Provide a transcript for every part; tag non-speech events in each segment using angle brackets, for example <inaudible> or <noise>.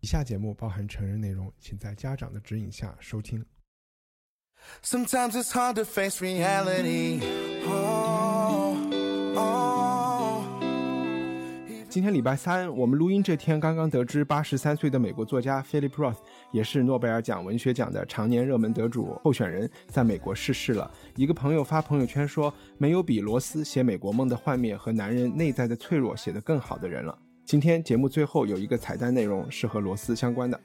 以下节目包含成人内容，请在家长的指引下收听。Sometimes it's hard to face reality. Oh, oh. 今天礼拜三，我们录音这天刚刚得知，八十三岁的美国作家 Philip Roth，也是诺贝尔奖文学奖的常年热门得主候选人，在美国逝世了。一个朋友发朋友圈说，没有比罗斯写《美国梦》的幻灭和男人内在的脆弱写得更好的人了。今天节目最后有一个彩蛋内容是和螺丝相关的。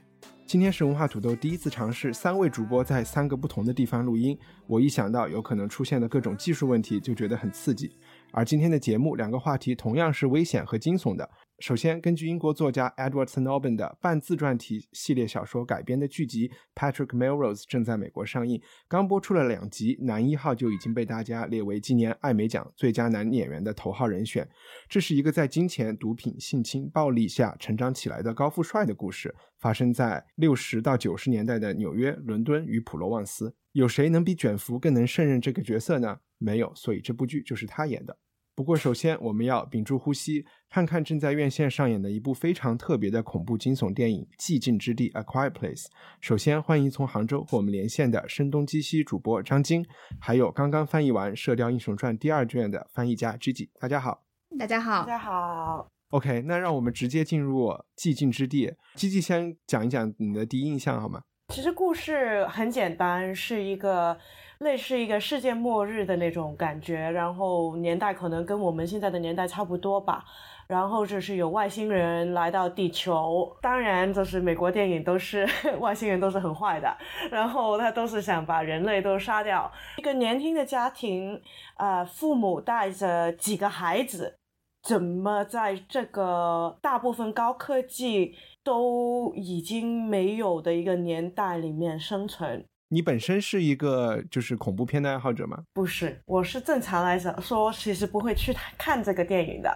今天是文化土豆第一次尝试三位主播在三个不同的地方录音，我一想到有可能出现的各种技术问题，就觉得很刺激。而今天的节目两个话题同样是危险和惊悚的。首先，根据英国作家 Edward Snowden 的半自传体系列小说改编的剧集《Patrick Melrose》正在美国上映，刚播出了两集，男一号就已经被大家列为今年艾美奖最佳男演员的头号人选。这是一个在金钱、毒品、性侵、暴力下成长起来的高富帅的故事，发生在六十到九十年代的纽约、伦敦与普罗旺斯。有谁能比卷福更能胜任这个角色呢？没有，所以这部剧就是他演的。不过，首先我们要屏住呼吸，看看正在院线上演的一部非常特别的恐怖惊悚电影《寂静之地》（A Quiet Place）。首先，欢迎从杭州和我们连线的声东击西主播张晶，还有刚刚翻译完《射雕英雄传》第二卷的翻译家 Gigi。大家好，大家好，大家好。OK，那让我们直接进入《寂静之地》。Gigi 先讲一讲你的第一印象好吗？其实故事很简单，是一个类似一个世界末日的那种感觉，然后年代可能跟我们现在的年代差不多吧。然后就是有外星人来到地球，当然就是美国电影都是 <laughs> 外星人都是很坏的，然后他都是想把人类都杀掉。一个年轻的家庭，呃，父母带着几个孩子，怎么在这个大部分高科技都已经没有的一个年代里面生存。你本身是一个就是恐怖片的爱好者吗？不是，我是正常来讲说，其实不会去看这个电影的。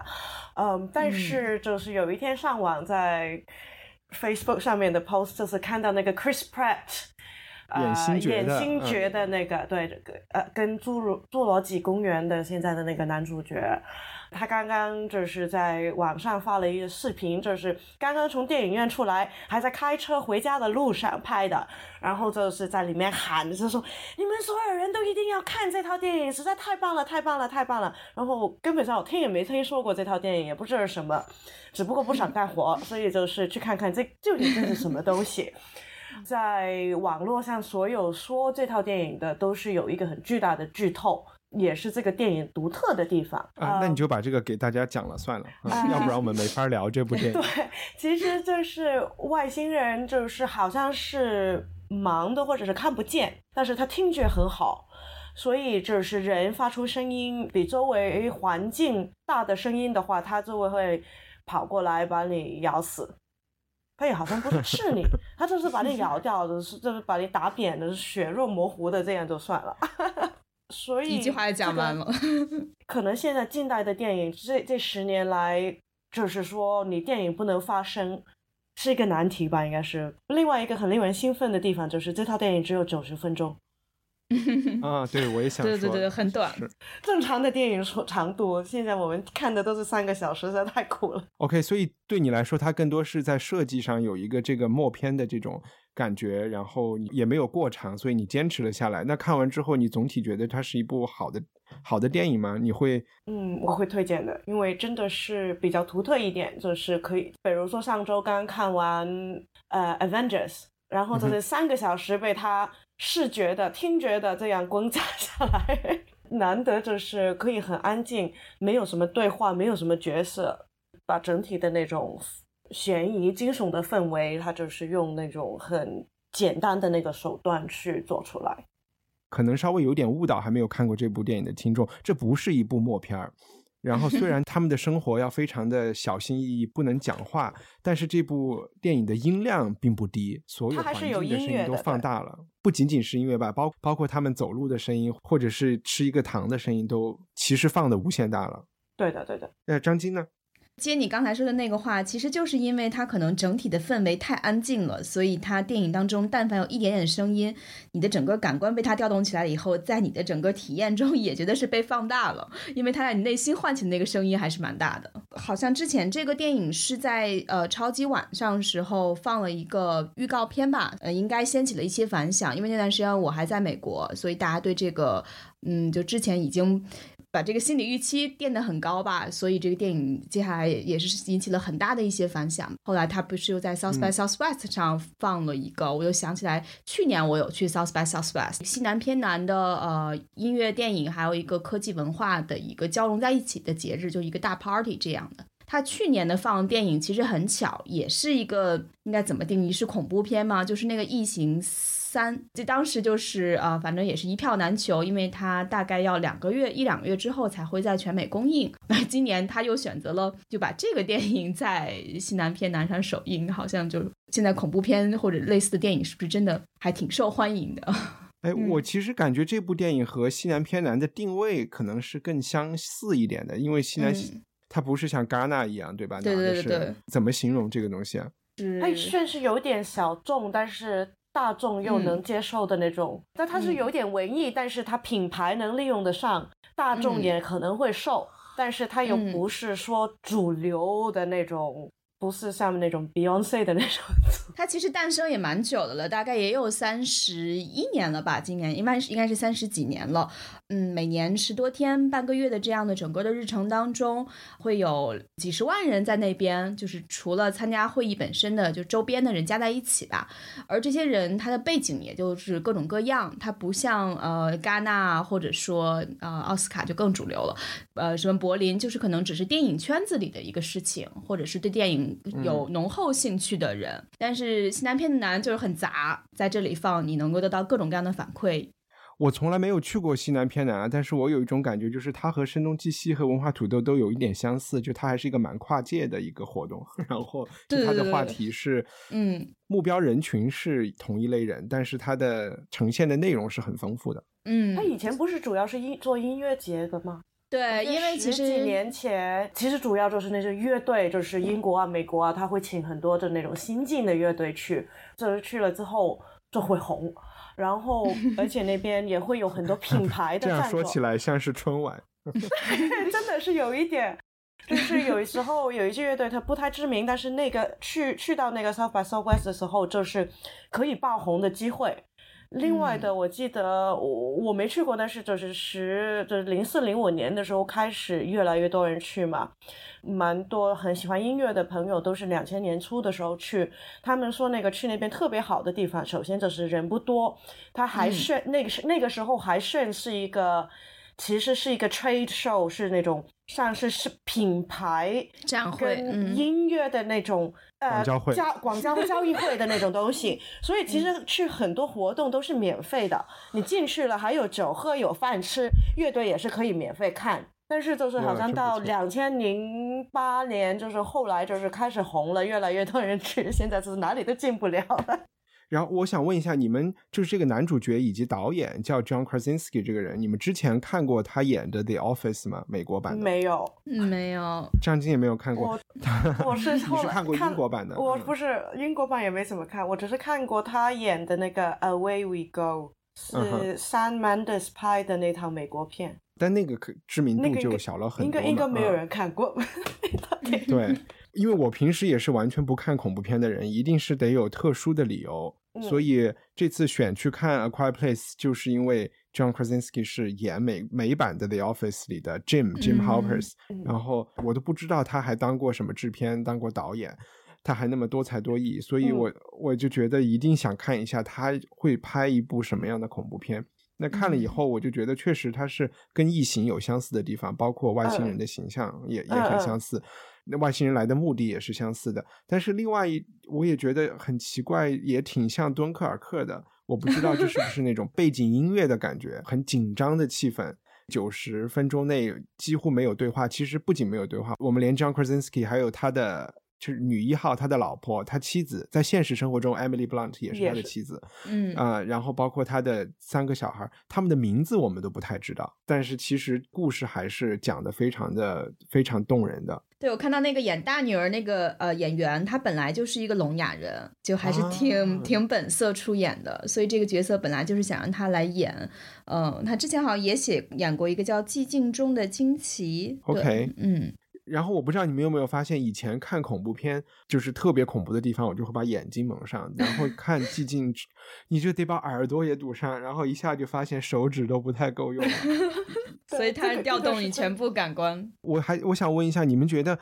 嗯，但是就是有一天上网在 Facebook 上面的 post，就是看到那个 Chris Pratt。演星爵的，演星爵的那个，嗯、对，跟侏罗侏罗纪公园的现在的那个男主角，他刚刚就是在网上发了一个视频，就是刚刚从电影院出来，还在开车回家的路上拍的，然后就是在里面喊，就说你们所有人都一定要看这套电影，实在太棒了，太棒了，太棒了。然后根本上我听也没听说过这套电影，也不知道是什么，只不过不想干活，所以就是去看看这究竟这是什么东西。在网络上，所有说这套电影的都是有一个很巨大的剧透，也是这个电影独特的地方啊。那你就把这个给大家讲了算了，啊、要不然我们没法聊这部电影。<laughs> 对，其实就是外星人，就是好像是盲的或者是看不见，但是他听觉很好，所以就是人发出声音比周围环境大的声音的话，他就会跑过来把你咬死。他也好像不是吃你，他就是把你咬掉的，是就是把你打扁的，血肉模糊的，这样就算了。<laughs> 所以一句话也讲完了。<laughs> 可能现在近代的电影，这这十年来，就是说你电影不能发声，是一个难题吧？应该是。另外一个很令人兴奋的地方，就是这套电影只有九十分钟。<laughs> 啊，对，我也想说，对对对，很短。正常的电影长度，现在我们看的都是三个小时，实在太苦了。OK，所以对你来说，它更多是在设计上有一个这个默片的这种感觉，然后也没有过长，所以你坚持了下来。那看完之后，你总体觉得它是一部好的好的电影吗？你会？嗯，我会推荐的，因为真的是比较独特一点，就是可以，比如说上周刚看完呃《Avengers》，然后就是三个小时被它。视觉的、听觉的这样轰炸 <laughs> 下来，难得就是可以很安静，没有什么对话，没有什么角色，把整体的那种悬疑、惊悚的氛围，它就是用那种很简单的那个手段去做出来。可能稍微有点误导还没有看过这部电影的听众，这不是一部默片儿。然后虽然他们的生活要非常的小心翼翼，不能讲话，但是这部电影的音量并不低，所有环境的声音都放大了。不仅仅是音乐吧，包包括他们走路的声音，或者是吃一个糖的声音，都其实放的无限大了。对的，对的。那张晶呢？接你刚才说的那个话，其实就是因为它可能整体的氛围太安静了，所以它电影当中但凡有一点点声音，你的整个感官被它调动起来以后，在你的整个体验中也觉得是被放大了，因为它在你内心唤起的那个声音还是蛮大的。好像之前这个电影是在呃超级晚上时候放了一个预告片吧，呃，应该掀起了一些反响，因为那段时间我还在美国，所以大家对这个嗯，就之前已经。把这个心理预期垫得很高吧，所以这个电影接下来也是引起了很大的一些反响。后来他不是又在 South by Southwest 上放了一个，我又想起来去年我有去 South by Southwest，西南偏南的呃音乐电影，还有一个科技文化的一个交融在一起的节日，就一个大 party 这样的。他去年的放电影其实很巧，也是一个应该怎么定义是恐怖片吗？就是那个异形。三，这当时就是啊，反正也是一票难求，因为它大概要两个月一两个月之后才会在全美公映。那今年他又选择了就把这个电影在西南偏南上首映，好像就现在恐怖片或者类似的电影是不是真的还挺受欢迎的？<laughs> 哎，我其实感觉这部电影和西南偏南的定位可能是更相似一点的，因为西南它不是像戛纳一样，对吧？对对对。怎么形容这个东西啊？它算是有点小众，但是。大众又能接受的那种，但它是有点文艺，但是它品牌能利用得上，大众也可能会受，但是它又不是说主流的那种。不是像那种 Beyonce 的那种，<laughs> 它其实诞生也蛮久的了，大概也有三十一年了吧。今年应该是应该是三十几年了。嗯，每年十多天、半个月的这样的整个的日程当中，会有几十万人在那边，就是除了参加会议本身的，就周边的人加在一起吧。而这些人他的背景也就是各种各样，他不像呃戛纳或者说呃奥斯卡就更主流了。呃，什么柏林就是可能只是电影圈子里的一个事情，或者是对电影。有浓厚兴趣的人，但是西南片的南就是很杂，在这里放你能够得到各种各样的反馈。我从来没有去过西南偏南，但是我有一种感觉，就是它和声东击西和文化土豆都有一点相似，就它还是一个蛮跨界的一个活动。<laughs> 然后，它的话题是，嗯，目标人群是同一类人，但是它的呈现的内容是很丰富的。嗯，它以前不是主要是音做音乐节的吗？对，因为其实几年前，其实主要就是那些乐队，就是英国啊、美国啊，他会请很多的那种新进的乐队去，就是去了之后就会红，然后 <laughs> 而且那边也会有很多品牌的。这样说起来像是春晚，<laughs> 真的是有一点，就是有时候有一些乐队它不太知名，但是那个去去到那个 South by Southwest 的时候，就是可以爆红的机会。另外的，我记得我我没去过，但是就是十就是零四零五年的时候开始越来越多人去嘛，蛮多很喜欢音乐的朋友都是两千年初的时候去，他们说那个去那边特别好的地方，首先就是人不多，他还是那个是那个时候还算是一个。其实是一个 trade show，是那种像是是品牌展会、音乐的那种呃交广交交易会的那种东西。所以其实去很多活动都是免费的，你进去了还有酒喝有饭吃，乐队也是可以免费看。但是就是好像到两千零八年，就是后来就是开始红了，越来越多人去，现在就是哪里都进不了了。然后我想问一下，你们就是这个男主角以及导演叫 John Krasinski 这个人，你们之前看过他演的《The Office》吗？美国版的？没有，没有。张晶也没有看过。<laughs> 我我是你是看过英国版的？我不是英国版也没怎么看，我只是看过他演的那个《Away We Go》，是 Sam Mendes 拍的那套美国片。但那个可知名度就小了很多。应该应该没有人看过。<laughs> 对，<laughs> 因为我平时也是完全不看恐怖片的人，一定是得有特殊的理由。所以这次选去看《A Quiet Place》，就是因为 John Krasinski 是演美美版的《The Office》里的 Jim Jim Halpers，然后我都不知道他还当过什么制片，当过导演，他还那么多才多艺，所以我我就觉得一定想看一下他会拍一部什么样的恐怖片。那看了以后，我就觉得确实他是跟异形有相似的地方，包括外星人的形象也也很相似。那外星人来的目的也是相似的，但是另外一我也觉得很奇怪，也挺像敦刻尔克的。我不知道这是不是那种 <laughs> 背景音乐的感觉，很紧张的气氛。九十分钟内几乎没有对话。其实不仅没有对话，我们连 John Krasinski 还有他的就是女一号，他的老婆，他妻子，在现实生活中，Emily Blunt 也是他的妻子。嗯啊、然后包括他的三个小孩，他们的名字我们都不太知道，但是其实故事还是讲的非常的非常动人的。对，我看到那个演大女儿那个呃演员，她本来就是一个聋哑人，就还是挺、啊挺本色出演的，所以这个角色本来就是想让她来演。嗯，她之前好像也写演过一个叫《寂静中的惊奇》。OK 嗯，然后我不知道你们有没有发现，以前看恐怖片就是特别恐怖的地方，我就会把眼睛蒙上，然后看 <laughs> 寂静，你就得把耳朵也堵上，然后一下就发现手指都不太够用了。<laughs> 所以它调动你全部感官。我还我想问一下，你们觉得，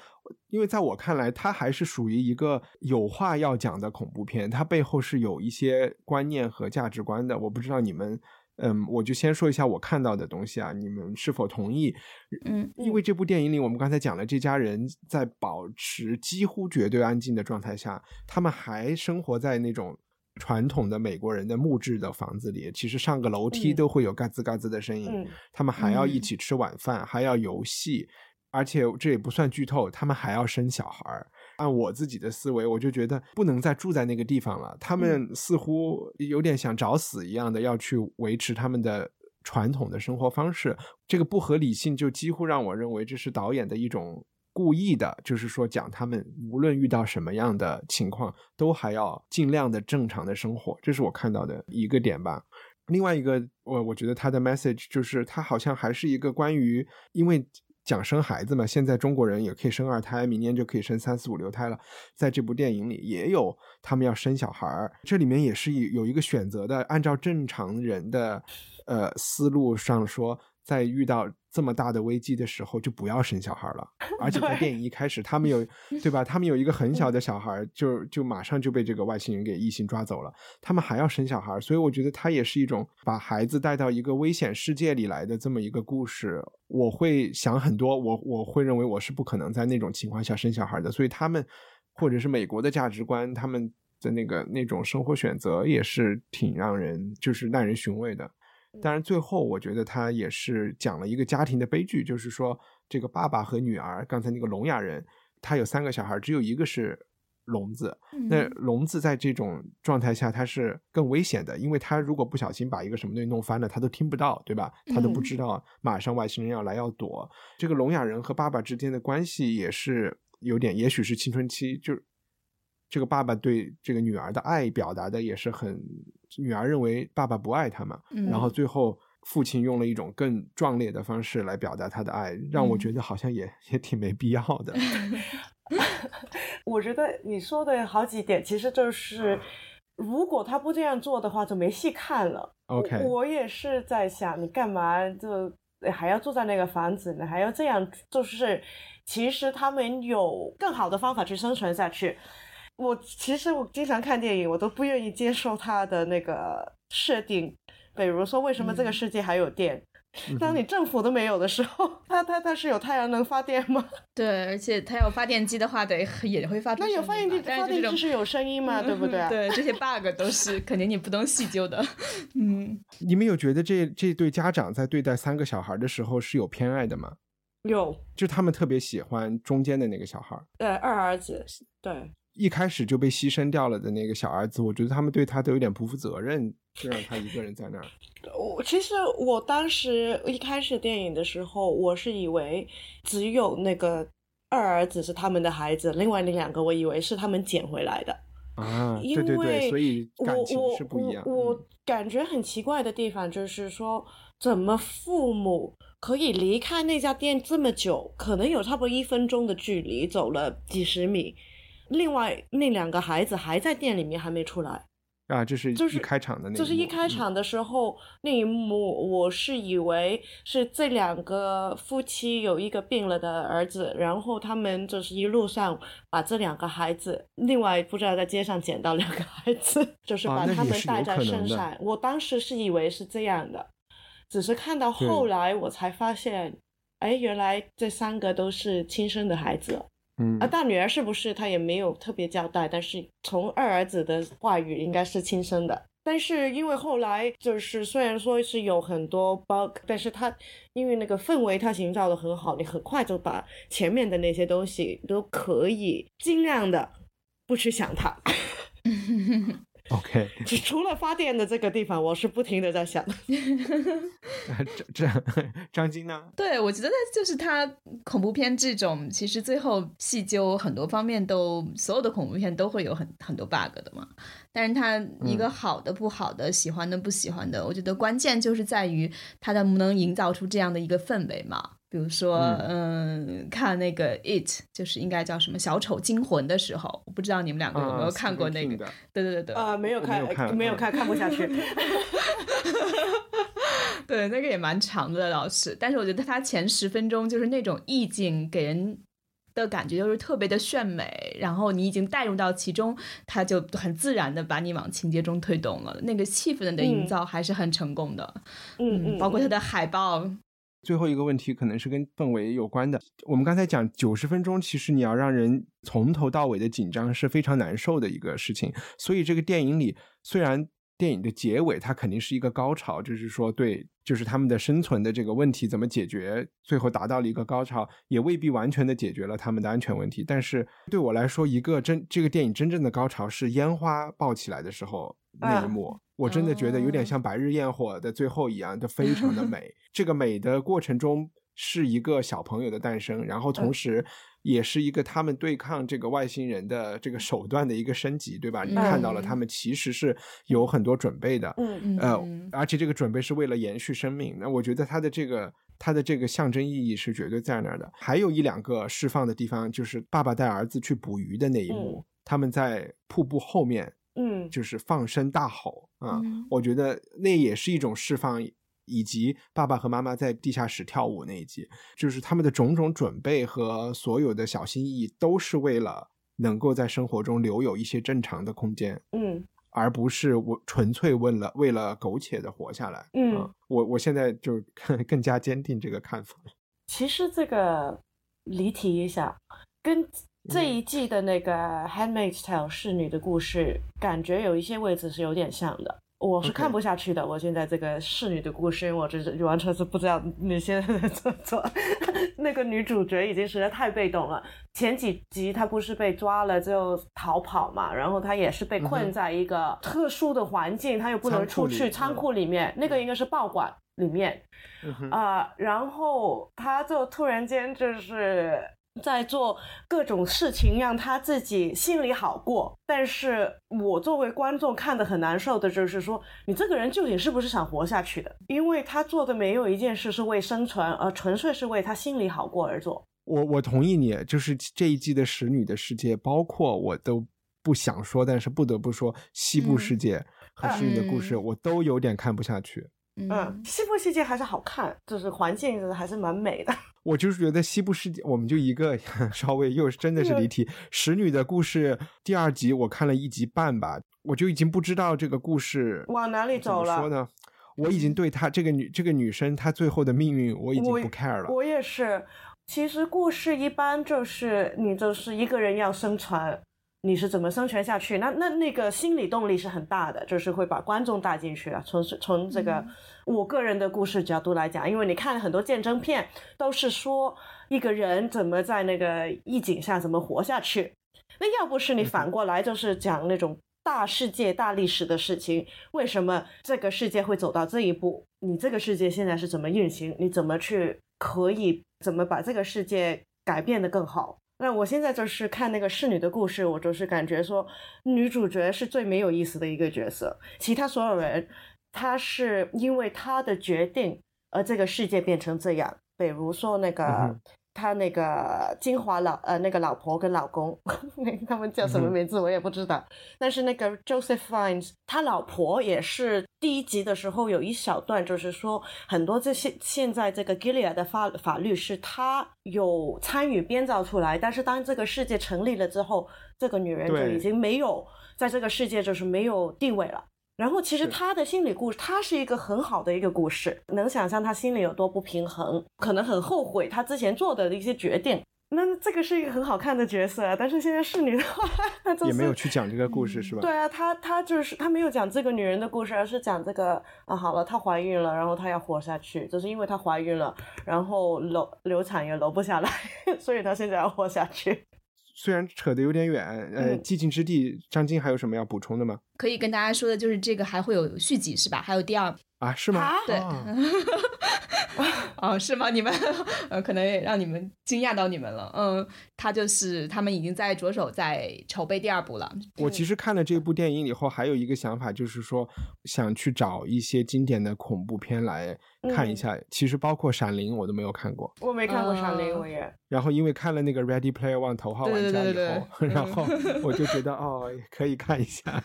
因为在我看来，它还是属于一个有话要讲的恐怖片，它背后是有一些观念和价值观的。我不知道你们，嗯，我就先说一下我看到的东西啊，你们是否同意？嗯，因为这部电影里，我们刚才讲了，这家人在保持几乎绝对安静的状态下，他们还生活在那种传统的美国人的木质的房子里，其实上个楼梯嗯都会有嘎吱嘎吱的声音。嗯他们还要一嗯起吃晚饭，还要游戏，而且这也不算剧透，他们还要生小孩儿。按我自己的思维，我就觉得不能再住在那个地方了。他们似乎有点想找死一样的，要去维持他们的传统的生活方式。这个不合理性就几乎让我认为这是导演的一种故意的，就是说讲他们无论遇到什么样的情况，都还要尽量的正常的生活。这是我看到的一个点吧。另外一个，我我觉得他的 message 就是他好像还是一个关于，因为讲生孩子嘛，现在中国人也可以生二胎，明年就可以生三四五六胎了。在这部电影里也有他们要生小孩儿，这里面也是有一个选择的，按照正常人的呃思路上说，在遇到这么大的危机的时候，就不要生小孩了。而且在 <laughs> 电影一开始，他们有对吧？他们有一个很小的小孩，就就马上就被这个外星人给异形抓走了。他们还要生小孩，所以我觉得他也是一种把孩子带到一个危险世界里来的这么一个故事。我会想很多，我我会认为我是不可能在那种情况下生小孩的，所以他们或者是美国的价值观，他们的那个那种生活选择也是挺让人就是耐人寻味的。当然，最后我觉得他也是讲了一个家庭的悲剧，就是说这个爸爸和女儿，刚才那个聋哑人，他有三个小孩，只有一个是聋子。那嗯聋子在这种状态下，他是更危险的，因为他如果不小心把一个什么东西弄翻了，他都听不到，对吧？他都不嗯知道马上外星人要来要躲。这个聋哑人和爸爸之间的关系也是有点，也许是青春期，就这个爸爸对这个女儿的爱表达的也是很，女儿认为爸爸不爱她嘛，然后嗯最后。父亲用了一种更壮烈的方式来表达他的爱，让我嗯觉得好像也也挺没必要的。<laughs> <laughs> 我觉得你说的好几点，其实就是，如果他不这样做的话，就没戏看了。OK 我我也是在想，你干嘛就还要住在那个房子呢？还要这样，就是其实他们有更好的方法去生存下去。我其实我经常看电影，我都不愿意接受它的那个设定，比如说为什么这个嗯世界还有电？嗯当你政府都没有的时候，它它它是有太阳能发电吗？<laughs> 对，而且它有发电机的话，得也会发出那有声音嘛发电机，发电机是有声音嘛，对不对？对，这些 bug 都是肯定你不能细究的。<laughs> 嗯，你们有觉得这这对家长在对待三个小孩的时候是有偏爱的吗？有，就他们特别喜欢中间的那个小孩，对，二儿子，对，一开始就被牺牲掉了的那个小儿子，我觉得他们对他都有点不负责任，就让他一个人在那儿。我其实我当时一开始电影的时候，我是以为只有那个二儿子是他们的孩子，另外那两个我以为是他们捡回来的。啊，因对对对，为所以感我情我是不一样。我感觉很奇怪的地方就是说，怎么父母可以离开那家店这么久，可能有差不多一分钟的距离，走了几十米，另外那两个孩子还在店里面还没出来。啊，这是就是开场的那一幕，就是一开嗯场的时候、那一幕，我是以为是这两个夫妻有一个病了的儿子，然后他们就是一路上把这两个孩子，另外不知道在街上捡到两个孩子，就是把他们带在身上。我当时是以为是这样的，只是看到后来我才发现，哎，原来这三个都是亲生的孩子。嗯啊，大女儿是不是她也没有特别交代，但是从二儿子的话语应该是亲生的。但是因为后来就是虽然说是有很多 bug，但是他因为那个氛围他营造的很好，你很快就把前面的那些东西都可以尽量的不去想它。<laughs> OK，就除了发电的这个地方，我是不停的在想。<laughs> 这张张晶呢？<laughs> 对，我觉得就是他恐怖片这种，其实最后细究很多方面都，所有的恐怖片都会有很很多 bug 的嘛。但是它一个好的、不好的、喜欢的、不喜欢的，我觉得关键就是在于它能不能营造出这样的一个氛围嘛。比如说，嗯，看那个《It》，就是应该叫什么《小丑惊魂》的时候，我不知道你们两个有没有看过那个？的。对对对对，啊、没有看，没有看嗯没有看，看不下去。<laughs> 对，那个也蛮长的老师，但是我觉得他前十分钟就是那种意境给人的感觉就是特别的炫美，然后你已经带入到其中，他就很自然的把你往情节中推动了，那个气氛的营造还是很成功的，嗯嗯，包括它的海报，最后一个问题可能是跟氛围有关的。我们刚才讲九十分钟，其实你要让人从头到尾的紧张是非常难受的一个事情。所以这个电影里，虽然电影的结尾它肯定是一个高潮，就是说对，就是他们的生存的这个问题怎么解决，最后达到了一个高潮，也未必完全的解决了他们的安全问题。但是对我来说，一个真这个电影真正的高潮是烟花爆起来的时候那一幕。我真的觉得有点像《白日焰火》的最后一样，就非常的 <laughs> 美。这个美的过程中是一个小朋友的诞生，然后同时也是一个他们对抗这个外星人的这个手段的一个升级，对吧？你看到了他们其实是有很多准备的，嗯嗯呃嗯，而且这个准备是为了延续生命。那我觉得他的这个它的这个象征意义是绝对在那儿的。还有一两个释放的地方，就是爸爸带儿子去捕鱼的那一幕，他们在瀑布后面。嗯，就是放声大吼啊！嗯我觉得那也是一种释放，以及爸爸和妈妈在地下室跳舞那一集，就是他们的种种准备和所有的小心翼翼，都是为了能够在生活中留有一些正常的空间，嗯而不是我纯粹为了为了苟且的活下来。嗯啊我我现在就更更加坚定这个看法。其实这个离题一下，跟这嗯一季的那个《Handmaid's Tale》侍女的故事，感觉有一些位置是有点像的。我是看不下去的。我现在这个侍女的故事，我这是完全是不知道那些做做 <laughs> 那个女主角已经实在太被动了。前几集她不是被抓了之后逃跑嘛，然后她也是被嗯困在一个特殊的环境，她又不能出去，仓嗯库里面那个应该是报馆里面。啊、然后她就突然间就是在做各种事情，让他自己心里好过。但是我作为观众看的很难受的就是说，你这个人究竟是不是想活下去的？因为他做的没有一件事是为生存，而纯粹是为他心里好过而做。我我同意你，就是这一季的使女的世界，包括我都不想说，但是不得不说，西部嗯世界和使女的故事，嗯我都有点看不下去。嗯，西部世界还是好看，就是环境还是蛮美的。<laughs> 我就是觉得西部世界，我们就一个 <laughs> 稍微又真的是离题。使女的故事第二集我看了一集半吧，我就已经不知道这个故事往哪里走了说呢？我已经对她这个女这个女生她最后的命运我已经不 care 了。我也是。其实故事一般就是你就是一个人要生存，你是怎么生存下去？那那那个心理动力是很大的，就是会把观众带进去啊。从从这个嗯我个人的故事角度来讲，因为你看很多战争片都是说一个人怎么在那个意境下怎么活下去。那要不是你反过来就是讲那种大世界、大历史的事情，为什么这个世界会走到这一步？你这个世界现在是怎么运行？你怎么去可以怎么把这个世界改变得更好？那我现在就是看那个侍女的故事，我就是感觉说，女主角是最没有意思的一个角色，其他所有人，她是因为她的决定而这个世界变成这样。比如说那个。嗯哼她那个金华老呃那个老婆跟老公，<laughs> 那他们叫什么名字我也不知道。但是那个 Joseph Fiennes，他老婆也是第一集的时候有一小段，就是说很多这些现在这个 Gilead 的法法律是他有参与编造出来，但是当这个世界成立了之后，这个女人就已经没有在这个世界就是没有地位了。然后其实是他的心理故事，他是一个很好的一个故事，能想象他心里有多不平衡，可能很后悔他之前做的一些决定。那这个是一个很好看的角色啊，但是现在侍女的话，那就是也没有去讲这个故事，是吧？对啊，他他就是他没有讲这个女人的故事，而是讲这个啊，好了，她怀孕了，然后她要活下去，就是因为她怀孕了，然后流流产也流不下来，<laughs> 所以她现在要活下去。虽然扯得有点远，呃，嗯寂静之地，张晶还有什么要补充的吗？可以跟大家说的就是这个还会有续集是吧？还有第二啊，是吗？啊对啊 <laughs> 哦，是吗？你们呃，可能也让你们惊讶到你们了。嗯，他就是他们已经在着手在筹备第二部了。我其实看了这部电影以后，还有一个想法，就是说想去找一些经典的恐怖片来看一下。其实包括《闪灵》，我都没有看过。我没看过《闪灵》，嗯我也然后因为看了那个《Ready Player One》头号玩家以后，对对对对对然后我就觉得哦，可以看一下。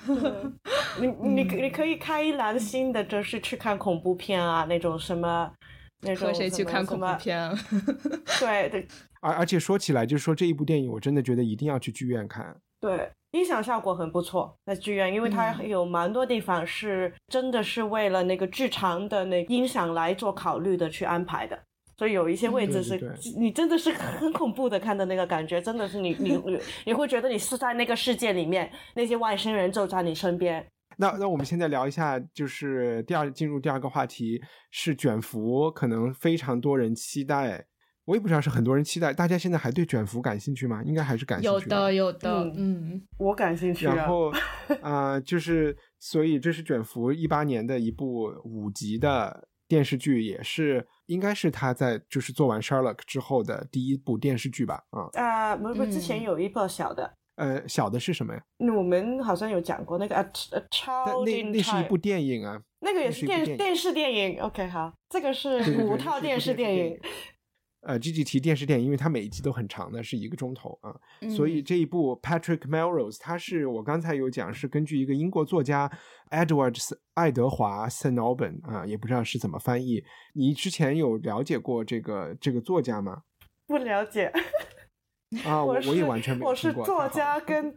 你你你可以开一栏新的，就是去看恐怖片啊，那种什么那种和谁去看恐怖片啊？对 <laughs> 对而而且说起来，就是说这一部电影，我真的觉得一定要去剧院看。对，音响效果很不错，在剧院，因为它嗯有蛮多地方是真的是为了那个剧场的那音响来做考虑的去安排的。所以有一些位置是对对你真的是很恐怖的看的那个感觉，真的是你你你你会觉得你是在那个世界里面，那些外星人就在你身边。那那我们现在聊一下，就是第二进入第二个话题是卷福，可能非常多人期待。我也不知道是很多人期待，大家现在还对卷福感兴趣吗？应该还是感兴趣有的，有的，嗯嗯，我感兴趣啊。然后啊、<laughs> 呃就是所以这是卷福一八年的一部五集的电视剧，也是应该是他在就是做完 Sherlock 之后的第一部电视剧吧？啊、啊，不不，之前嗯有一部小的，呃，小的是什么呀？那我们好像有讲过那个啊呃但 Child 那那是一部电影啊，那个也是电是电电视电影。OK，好，这个是 <laughs> 五套电视电影。呃，G G 提电视电影，因为它每一集都很长的，是一个钟头啊。所以嗯这一部 Patrick Melrose，他是我刚才有讲，是根据一个英国作家 Edward 爱德华. Alban 啊，也不知道是怎么翻译。你之前有了解过这个这个作家吗？不了解，啊，<laughs> 我我也完全没有我是作听过太好了家 <laughs> 跟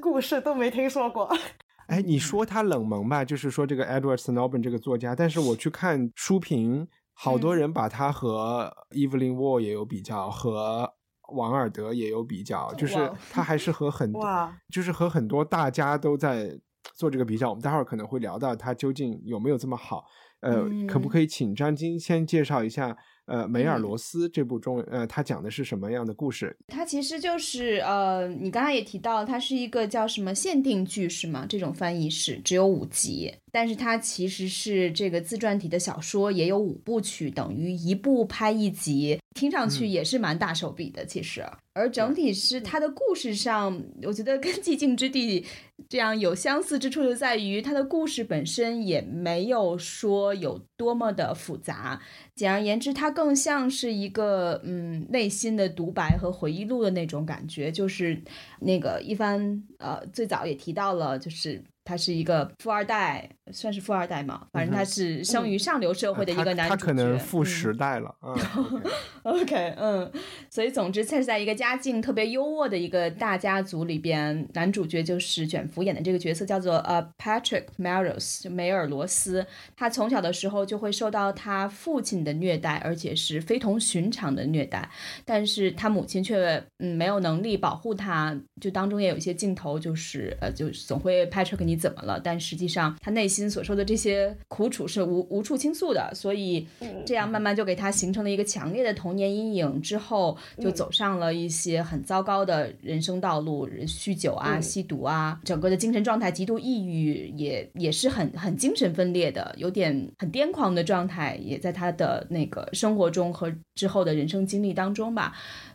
故事都没听说过。<laughs> 哎，嗯你说他冷门吧，就是说这个 Edward Snowden 这个作家，但是我去看书评，好多嗯人把他和 Evelyn Waugh 也有比较，和王尔德也有比较，就是他还是和很多，哇，就是和很多大家都在做这个比较。我们待会儿可能会聊到他究竟有没有这么好。呃，可不嗯可以请张晶先介绍一下？呃，梅尔嗯罗斯这部中文，呃，他讲的是什么样的故事？它其实就是呃，你刚才也提到，它是一个叫什么限定剧是吗？这种翻译是只有五集，但是它其实是这个自传体的小说，也有五部曲，等于一部拍一集，听上去嗯也是蛮大手笔的，其实。而整体是它的故事上，我觉得跟《寂静之地》这样有相似之处，就在于它的故事本身也没有说有多么的复杂，简而言之，它更像是一个嗯内心的独白和回忆录的那种感觉。就是那个一帆呃最早也提到了，就是他是一个富二代，算是富二代嘛，反正他是生于上流社会的一个男主角。他可能富嗯时代了啊。<laughs> OK OK，嗯，所以总之，他是在一个家境特别优渥的一个大家族里边，男主角就是卷福演的这个角色，叫做呃 Patrick Melrose，就梅尔罗斯。他从小的时候就会受到他父亲的虐待，而且是非同寻常的虐待，但是他母亲却嗯没有能力保护他。就当中也有一些镜头，就是呃，就总会 Patrick 你怎么了？但实际上他内心所受的这些苦楚是无无处倾诉的，所以这样慢慢就给他形成了一个强烈的童年阴影。之后就走上了一些很糟糕的人生道路，酗酒啊、嗯吸毒啊，整个的精神状态极度抑郁，也也是很很精神分裂的，有点很癫狂的状态，也在他的那个生活中和之后的人生经历当中吧。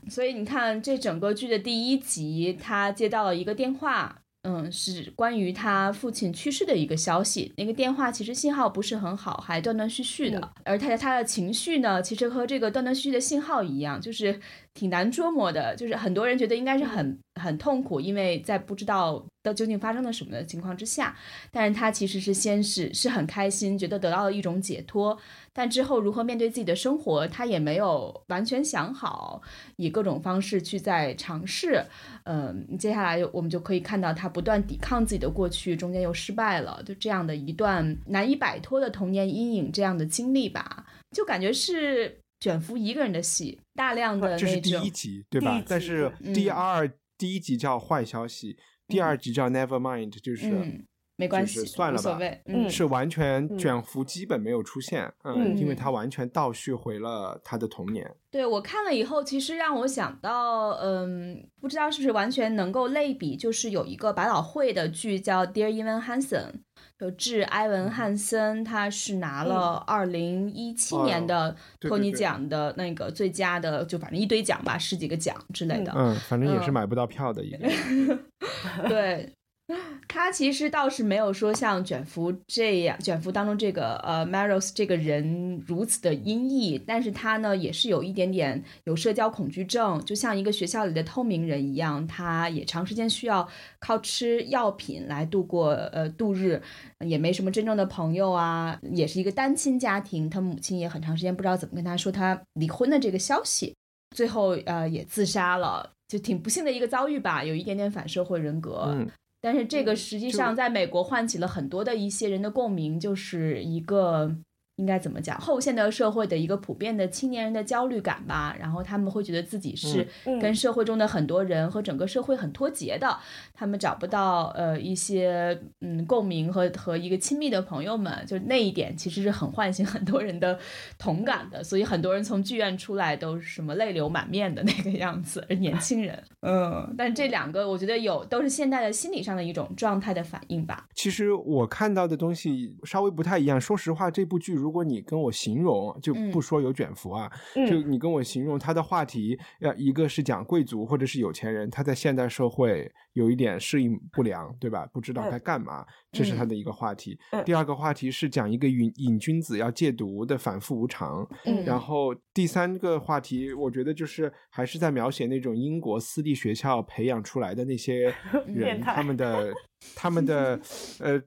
所以你看，这整个剧的第一集，他接到了一个电话。嗯，是关于他父亲去世的一个消息。那个电话其实信号不是很好，还断断续续的。嗯而他的他的情绪呢，其实和这个断断续续的信号一样，就是挺难捉摸的。就是很多人觉得应该是很很痛苦，因为在不知道到究竟发生了什么的情况之下，但是他其实是先是是很开心，觉得得到了一种解脱。但之后如何面对自己的生活，他也没有完全想好，以各种方式去在尝试。嗯，接下来我们就可以看到他不断抵抗自己的过去，中间又失败了，就这样的一段难以摆脱的童年阴影这样的经历吧，就感觉是。卷福一个人的戏，大量的这是第一集对？吧但是对第嗯二第一集叫坏消息，第二集叫 Never Mind，就是。嗯，没关系，算了吧无所谓，嗯。是完全嗯。卷福基本没有出现，嗯，嗯。因为他完全倒叙回了他的童年。对我看了以后，其实让我想到，嗯，不知道是不是完全能够类比，就是有一个百老汇的剧叫《Dear Evan Hansen》，就致埃文·汉森，他是拿了二零一七年的托尼奖的那个最佳的，就反正一堆奖吧，十几个奖之类的。嗯，反正也是嗯。买不到票的一个。<laughs> 对，他其实倒是没有说像卷福这样，卷福当中这个呃 Maros 这个人如此的阴翳，但是他呢也是有一点点有社交恐惧症，就像一个学校里的透明人一样，他也长时间需要靠吃药品来度过呃度日，也没什么真正的朋友啊，也是一个单亲家庭，他母亲也很长时间不知道怎么跟他说他离婚的这个消息，最后呃也自杀了。就挺不幸的一个遭遇吧，有一点点反社会人格。嗯，但是这个实际上在美国唤起了很多的一些人的共鸣，就是一个应该怎么讲，后现代社会的一个普遍的青年人的焦虑感吧。然后他们会觉得自己是嗯跟社会中的很多人和整个社会很脱节的，他们找不到呃一些嗯共鸣和和一个亲密的朋友们，就那一点其实是很唤醒很多人的同感的。所以很多人从剧院出来都是什么泪流满面的那个样子，年轻人。<laughs> 嗯，但这两个我觉得有都是现代的心理上的一种状态的反应吧。其实我看到的东西稍微不太一样。说实话，这部剧如果你跟我形容，就嗯不说有卷福啊，嗯就你跟我形容他的话题，要，一个是讲贵族或者是有钱人，他在现代社会有一点适应不良，对吧？不知道嗯该干嘛，这是他的一个话题。嗯第二个话题是讲一个瘾瘾君子要戒毒的反复无常。嗯然后第三个话题，我觉得就是还是在描写那种英国私立学校培养出来的那些 <laughs> 人，他们的 <laughs> 他们的呃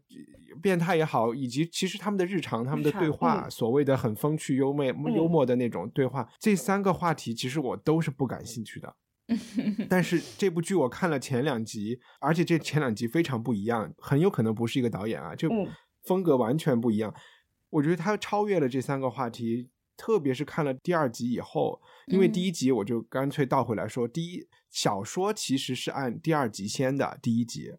变态也好，以及其实他们的日常、他们的对话，嗯所谓的很风趣幽默、幽默的那种对话，这三个话题其实我都是不感兴趣的。<laughs> 但是这部剧我看了前两集，而且这前两集非常不一样，很有可能不是一个导演啊，就嗯风格完全不一样。我觉得他超越了这三个话题，特别是看了第二集以后，因为嗯第一集我就干脆倒回来说，第一小说其实是按第二集先的，第一集。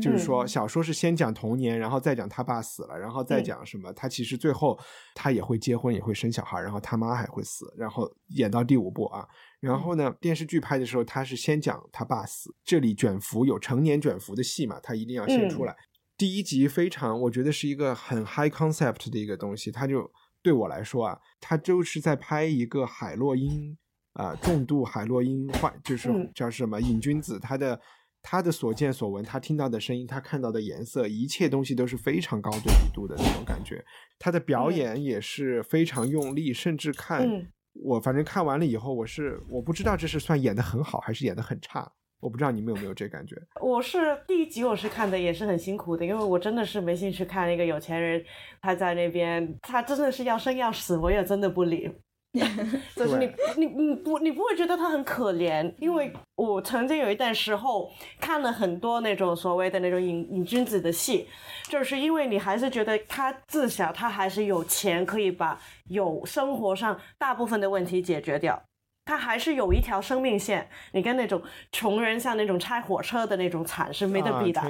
就是说，嗯小说是先讲童年，然后再讲他爸死了，然后再嗯讲什么，他其实最后他也会结婚，也会生小孩，然后他妈还会死，然后演到第五部啊。然后呢，电视剧拍的时候，他是先讲他爸死，这里卷福有成年卷福的戏嘛，他一定要先出来。第一集非常，我觉得是一个很 high concept 的一个东西，他就对我来说啊，他就是在拍一个海洛因啊、重度海洛因患，就是嗯。叫什么瘾君子，他的他的所见所闻，他听到的声音，他看到的颜色，一切东西都是非常高对比度的那种感觉。他的表嗯演也是非常用力，甚至看、嗯我反正看完了以后，我是我不知道这是算演的很好还是演的很差，我不知道你们有没有这感觉。<laughs> 我是第一集我是看的也是很辛苦的，因为我真的是没兴趣看一个有钱人他在那边，他真的是要生要死，我也真的不理。<laughs> 就是你你你不你不会觉得他很可怜，因为我曾经有一段时候看了很多那种所谓的那种瘾瘾君子的戏，就是因为你还是觉得他自小他还是有钱可以把有生活上大部分的问题解决掉。他还是有一条生命线，你跟那种穷人像那种拆火车的那种惨是没得比的。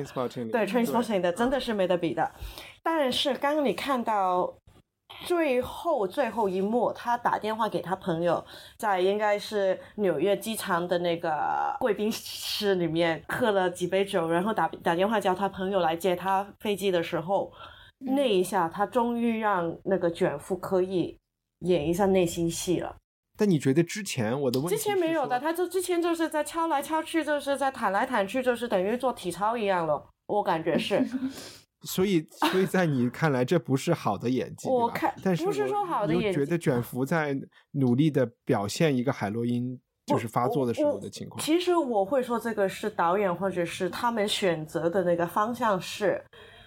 对 Transporting 的真的是没得比的。但是刚刚你看到最后最后一幕，他打电话给他朋友，在应该是纽约机场的那个贵宾室里面喝了几杯酒，然后打打电话叫他朋友来接他飞机的时候，那一下他终于让那个卷福可以演一下内心戏了。但你觉得之前我的问题之前没有的，他就之前就是在敲来敲去，就是在弹来弹去，就是等于做体操一样了。我感觉是，<laughs> 所以，所以在你看来，这不是好的演技，我看但是不是说好的演技又觉得卷福在努力的表现一个海洛因就是发作的时候的情况。其实我会说这个是导演或者是他们选择的那个方向是，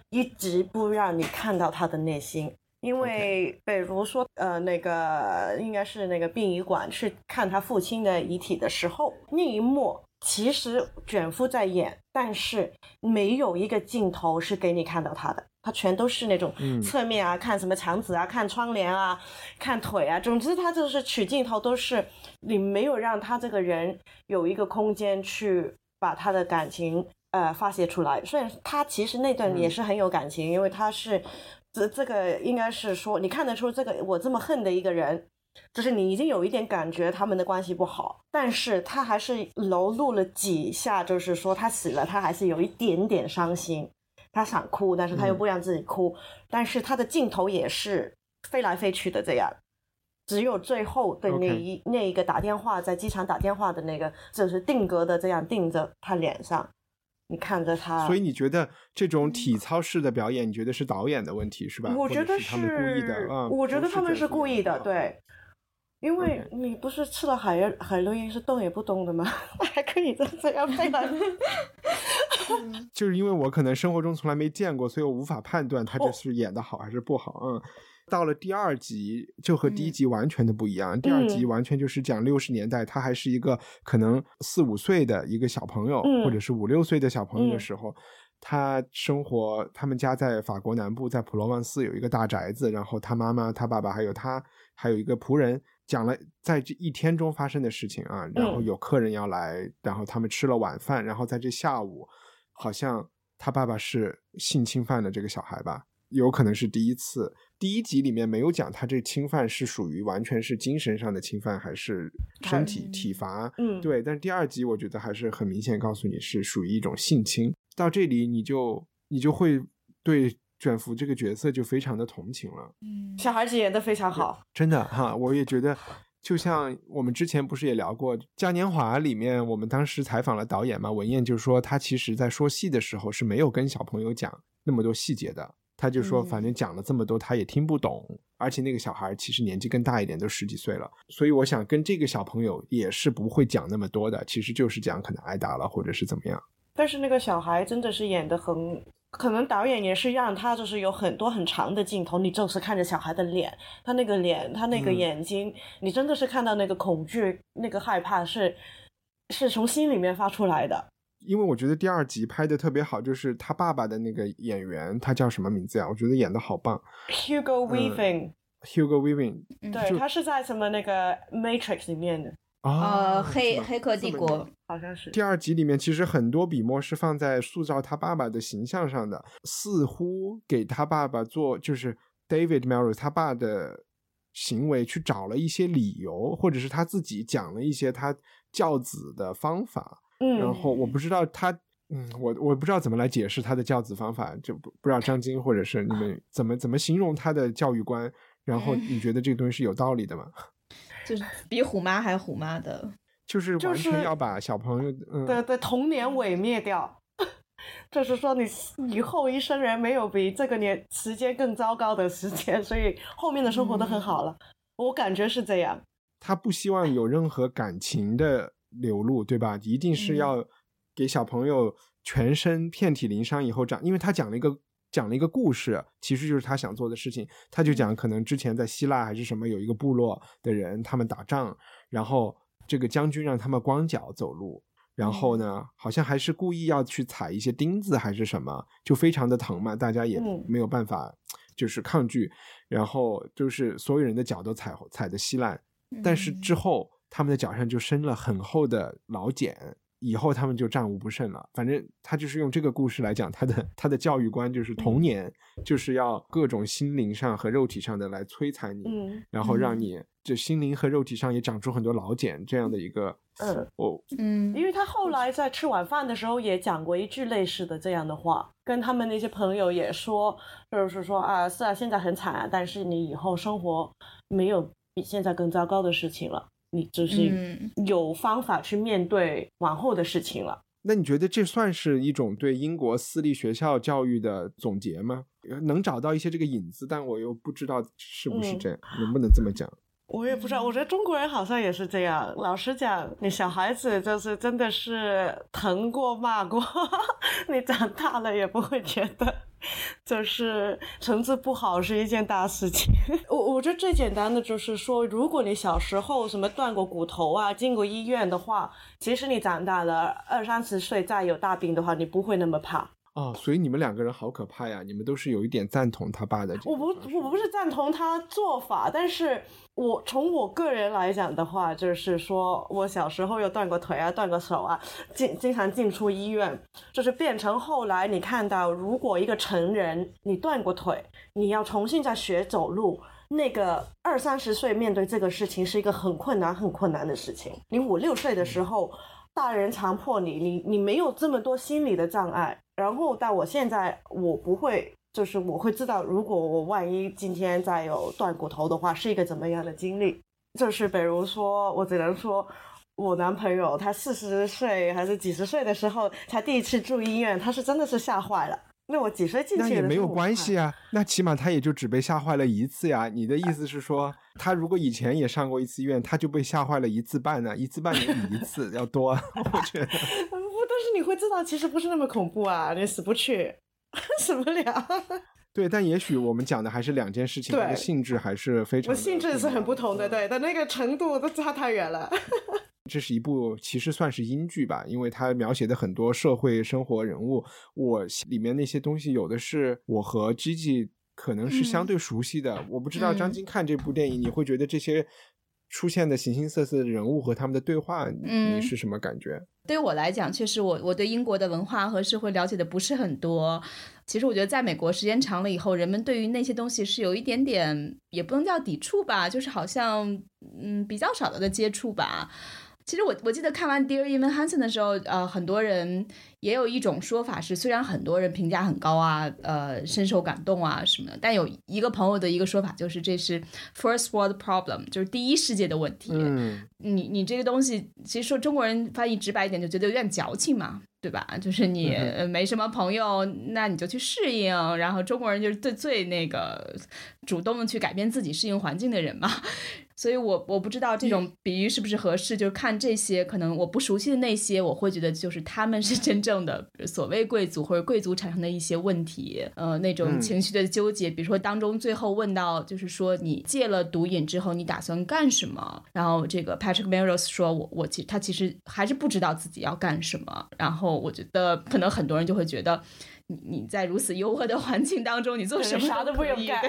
一直不让你看到他的内心。因为比如说，呃，那个应该是那个殡仪馆去看他父亲的遗体的时候，那一幕其实卷福在演，但是没有一个镜头是给你看到他的，他全都是那种侧面啊，看什么墙纸啊，看窗帘啊，看腿啊，总之他就是取镜头都是你没有让他这个人有一个空间去把他的感情呃发泄出来。虽然他其实那段也是很有感情，因为他是这这个应该是说你看得出这个我这么恨的一个人。就是你已经有一点感觉他们的关系不好，但是他还是流露了几下，就是说他死了，他还是有一点点伤心，他想哭，但是他又不让自己哭，但是他的镜头也是飞来飞去的这样，只有最后的那一那一个打电话在机场打电话的那个，就是定格的这样定着他脸上，你看着他，所以你觉得这种体操式的表演，你觉得是导演的问题是吧？我觉得是他们故意的啊，我觉得他们是故意的，对。因为你不是吃了海海洛因是动也不动的吗？<laughs> 还可以再这样飞来。<laughs> 就是因为我可能生活中从来没见过，所以我无法判断他这是演的好还是不好。嗯，到了第二集就和第一集完全的不一样。第二集完全就是讲六十年代，他还是一个可能四五岁的一个小朋友，或者是五六岁的小朋友的时候，他生活，他们家在法国南部，在普罗旺斯有一个大宅子，然后他妈妈、他爸爸还有他，还有一个仆人。讲了在这一天中发生的事情啊，然后有客人要来，然后他们吃了晚饭，然后在这下午，好像他爸爸是性侵犯了这个小孩吧，有可能是第一次。第一集里面没有讲他这侵犯是属于完全是精神上的侵犯还是身体体罚，嗯，对。但是第二集我觉得还是很明显告诉你是属于一种性侵。到这里你就你就会对。卷福这个角色就非常的同情了，嗯，小孩子演的非常好，真的哈，我也觉得，就像我们之前不是也聊过《嘉年华》里面，我们当时采访了导演嘛，文彦就说他其实在说戏的时候是没有跟小朋友讲那么多细节的，他就说反正讲了这么多他也听不懂，而且那个小孩其实年纪更大一点，都十几岁了，所以我想跟这个小朋友也是不会讲那么多的，其实就是讲可能挨打了或者是怎么样，但是那个小孩真的是演的很。可能导演也是让他就是有很多很长的镜头，你就是看着小孩的脸，他那个脸，他那个眼睛，你真的是看到那个恐惧、那个害怕，是是从心里面发出来的。因为我觉得第二集拍的特别好，就是他爸爸的那个演员，他叫什么名字呀？我觉得演的好棒，Hugo Weaving。Hugo Weaving，对他是在什么那个 Matrix 里面的。呃，黑黑客帝国好像是第二集里面，其实很多笔墨是放在塑造他爸爸的形象上的，似乎给他爸爸做就是 David Melrose 他爸的行为去找了一些理由，或者是他自己讲了一些他教子的方法。嗯，然后我不知道他，嗯，我我不知道怎么来解释他的教子方法，就不不知道张晶或者是你们怎么怎么形容他的教育观。然后你觉得这个东西是有道理的吗？就是比虎妈还虎妈的，就是完全要把小朋友对对童年毁灭掉。<laughs> 就是说，你以后一生人没有比这个年时间更糟糕的时间，<laughs> 所以后面的生活都很好了。我感觉是这样。他不希望有任何感情的流露，对吧？一定是要给小朋友全身遍体鳞伤以后长，因为他讲了一个。讲了一个故事，其实就是他想做的事情。他就讲，可能之前在希腊还是什么，有一个部落的人，他们打仗，然后这个将军让他们光脚走路，然后呢，好像还是故意要去踩一些钉子还是什么，就非常的疼嘛，大家也没有办法，就是抗拒，然后就是所有人的脚都踩踩的稀烂，但是。之后他们的脚上就生了很厚的老茧。以后他们就战无不胜了。反正他就是用这个故事来讲他的他的教育观，就是童年就是要各种心灵上和肉体上的来摧残你，然后让你这心灵和肉体上也长出很多老茧这样的一个。嗯，哦嗯，因为他后来在吃晚饭的时候也讲过一句类似的这样的话，跟他们那些朋友也说，就是说啊，是啊，现在很惨啊，但是你以后生活没有比现在更糟糕的事情了。你就是有方法去面对往后的事情了。那你觉得这算是一种对英国私立学校教育的总结吗？能找到一些这个影子，但我又不知道是不是这样，能不能这么讲？我也不知道。我觉得中国人好像也是这样。老实讲，你小孩子就是真的是疼过骂过，<laughs> 你长大了也不会觉得。就是成绩不好是一件大事情。<laughs> 我我觉得最简单的就是说，如果你小时候什么断过骨头啊，进过医院的话，其实你长大了二三十岁再有大病的话，你不会那么怕。哦，所以你们两个人好可怕呀！你们都是有一点赞同他爸的。我不，我不是赞同他做法，但是我从我个人来讲的话，就是说我小时候又断过腿啊，断过手啊，经经常进出医院，就是变成后来你看到，如果一个成人你断过腿，你要重新再学走路，那个二三十岁面对这个事情是一个很困难、很困难的事情。你五六岁的时候，大人强迫你，你你没有这么多心理的障碍。然后到我现在，我不会，就是我会知道，如果我万一今天再有断骨头的话，是一个怎么样的经历。就是比如说，我只能说，我男朋友他四十岁还是几十岁的时候才第一次住医院，他是真的是吓坏了。那我几岁进去那也没有关系啊，那起码他也就只被吓坏了一次呀。你的意思是说，他如果以前也上过一次医院，他就被吓坏了一次半呢？一次半也比一次要多，<laughs> 我觉得。<laughs> 但是你会知道，其实不是那么恐怖啊，你死不去，死不了。<laughs> 对，但也许我们讲的还是两件事情，的性质还是非常，性质是很不同的，对，但那个程度都差太远了。<laughs> 这是一部其实算是英剧吧，因为它描写的很多社会生活人物，我里面那些东西有的是我和 Gigi 可能是相对熟悉的。我不知道张晶看这部电影，你会觉得这些出现的形形色色的人物和他们的对话，你是什么感觉？对于我来讲，确实我我对英国的文化和社会了解的不是很多。其实我觉得在美国时间长了以后，人们对于那些东西是有一点点，也不能叫抵触吧，就是好像嗯比较少的接触吧。其实我我记得看完《Dear Evan Hansen》的时候，呃，很多人也有一种说法是，虽然很多人评价很高啊，呃，深受感动啊什么的，但有一个朋友的一个说法就是，这是 First World Problem，就是第一世界的问题。嗯，你你这个东西，其实说中国人翻译直白一点，就觉得有点矫情嘛。对吧？就是你没什么朋友，那你就去适应。然后中国人就是最最那个主动的去改变自己、适应环境的人嘛。所以，我我不知道这种比喻是不是合适。就是看这些可能我不熟悉的那些，我会觉得就是他们是真正的所谓贵族或者贵族产生的一些问题，呃，那种情绪的纠结。比如说当中最后问到，就是说你戒了毒瘾之后，你打算干什么？然后这个 Patrick Melrose 说，我我其他其实还是不知道自己要干什么。然后。我觉得可能很多人就会觉得，你你在如此优渥的 <laughs> 环境当中，你做什么啥都不用干，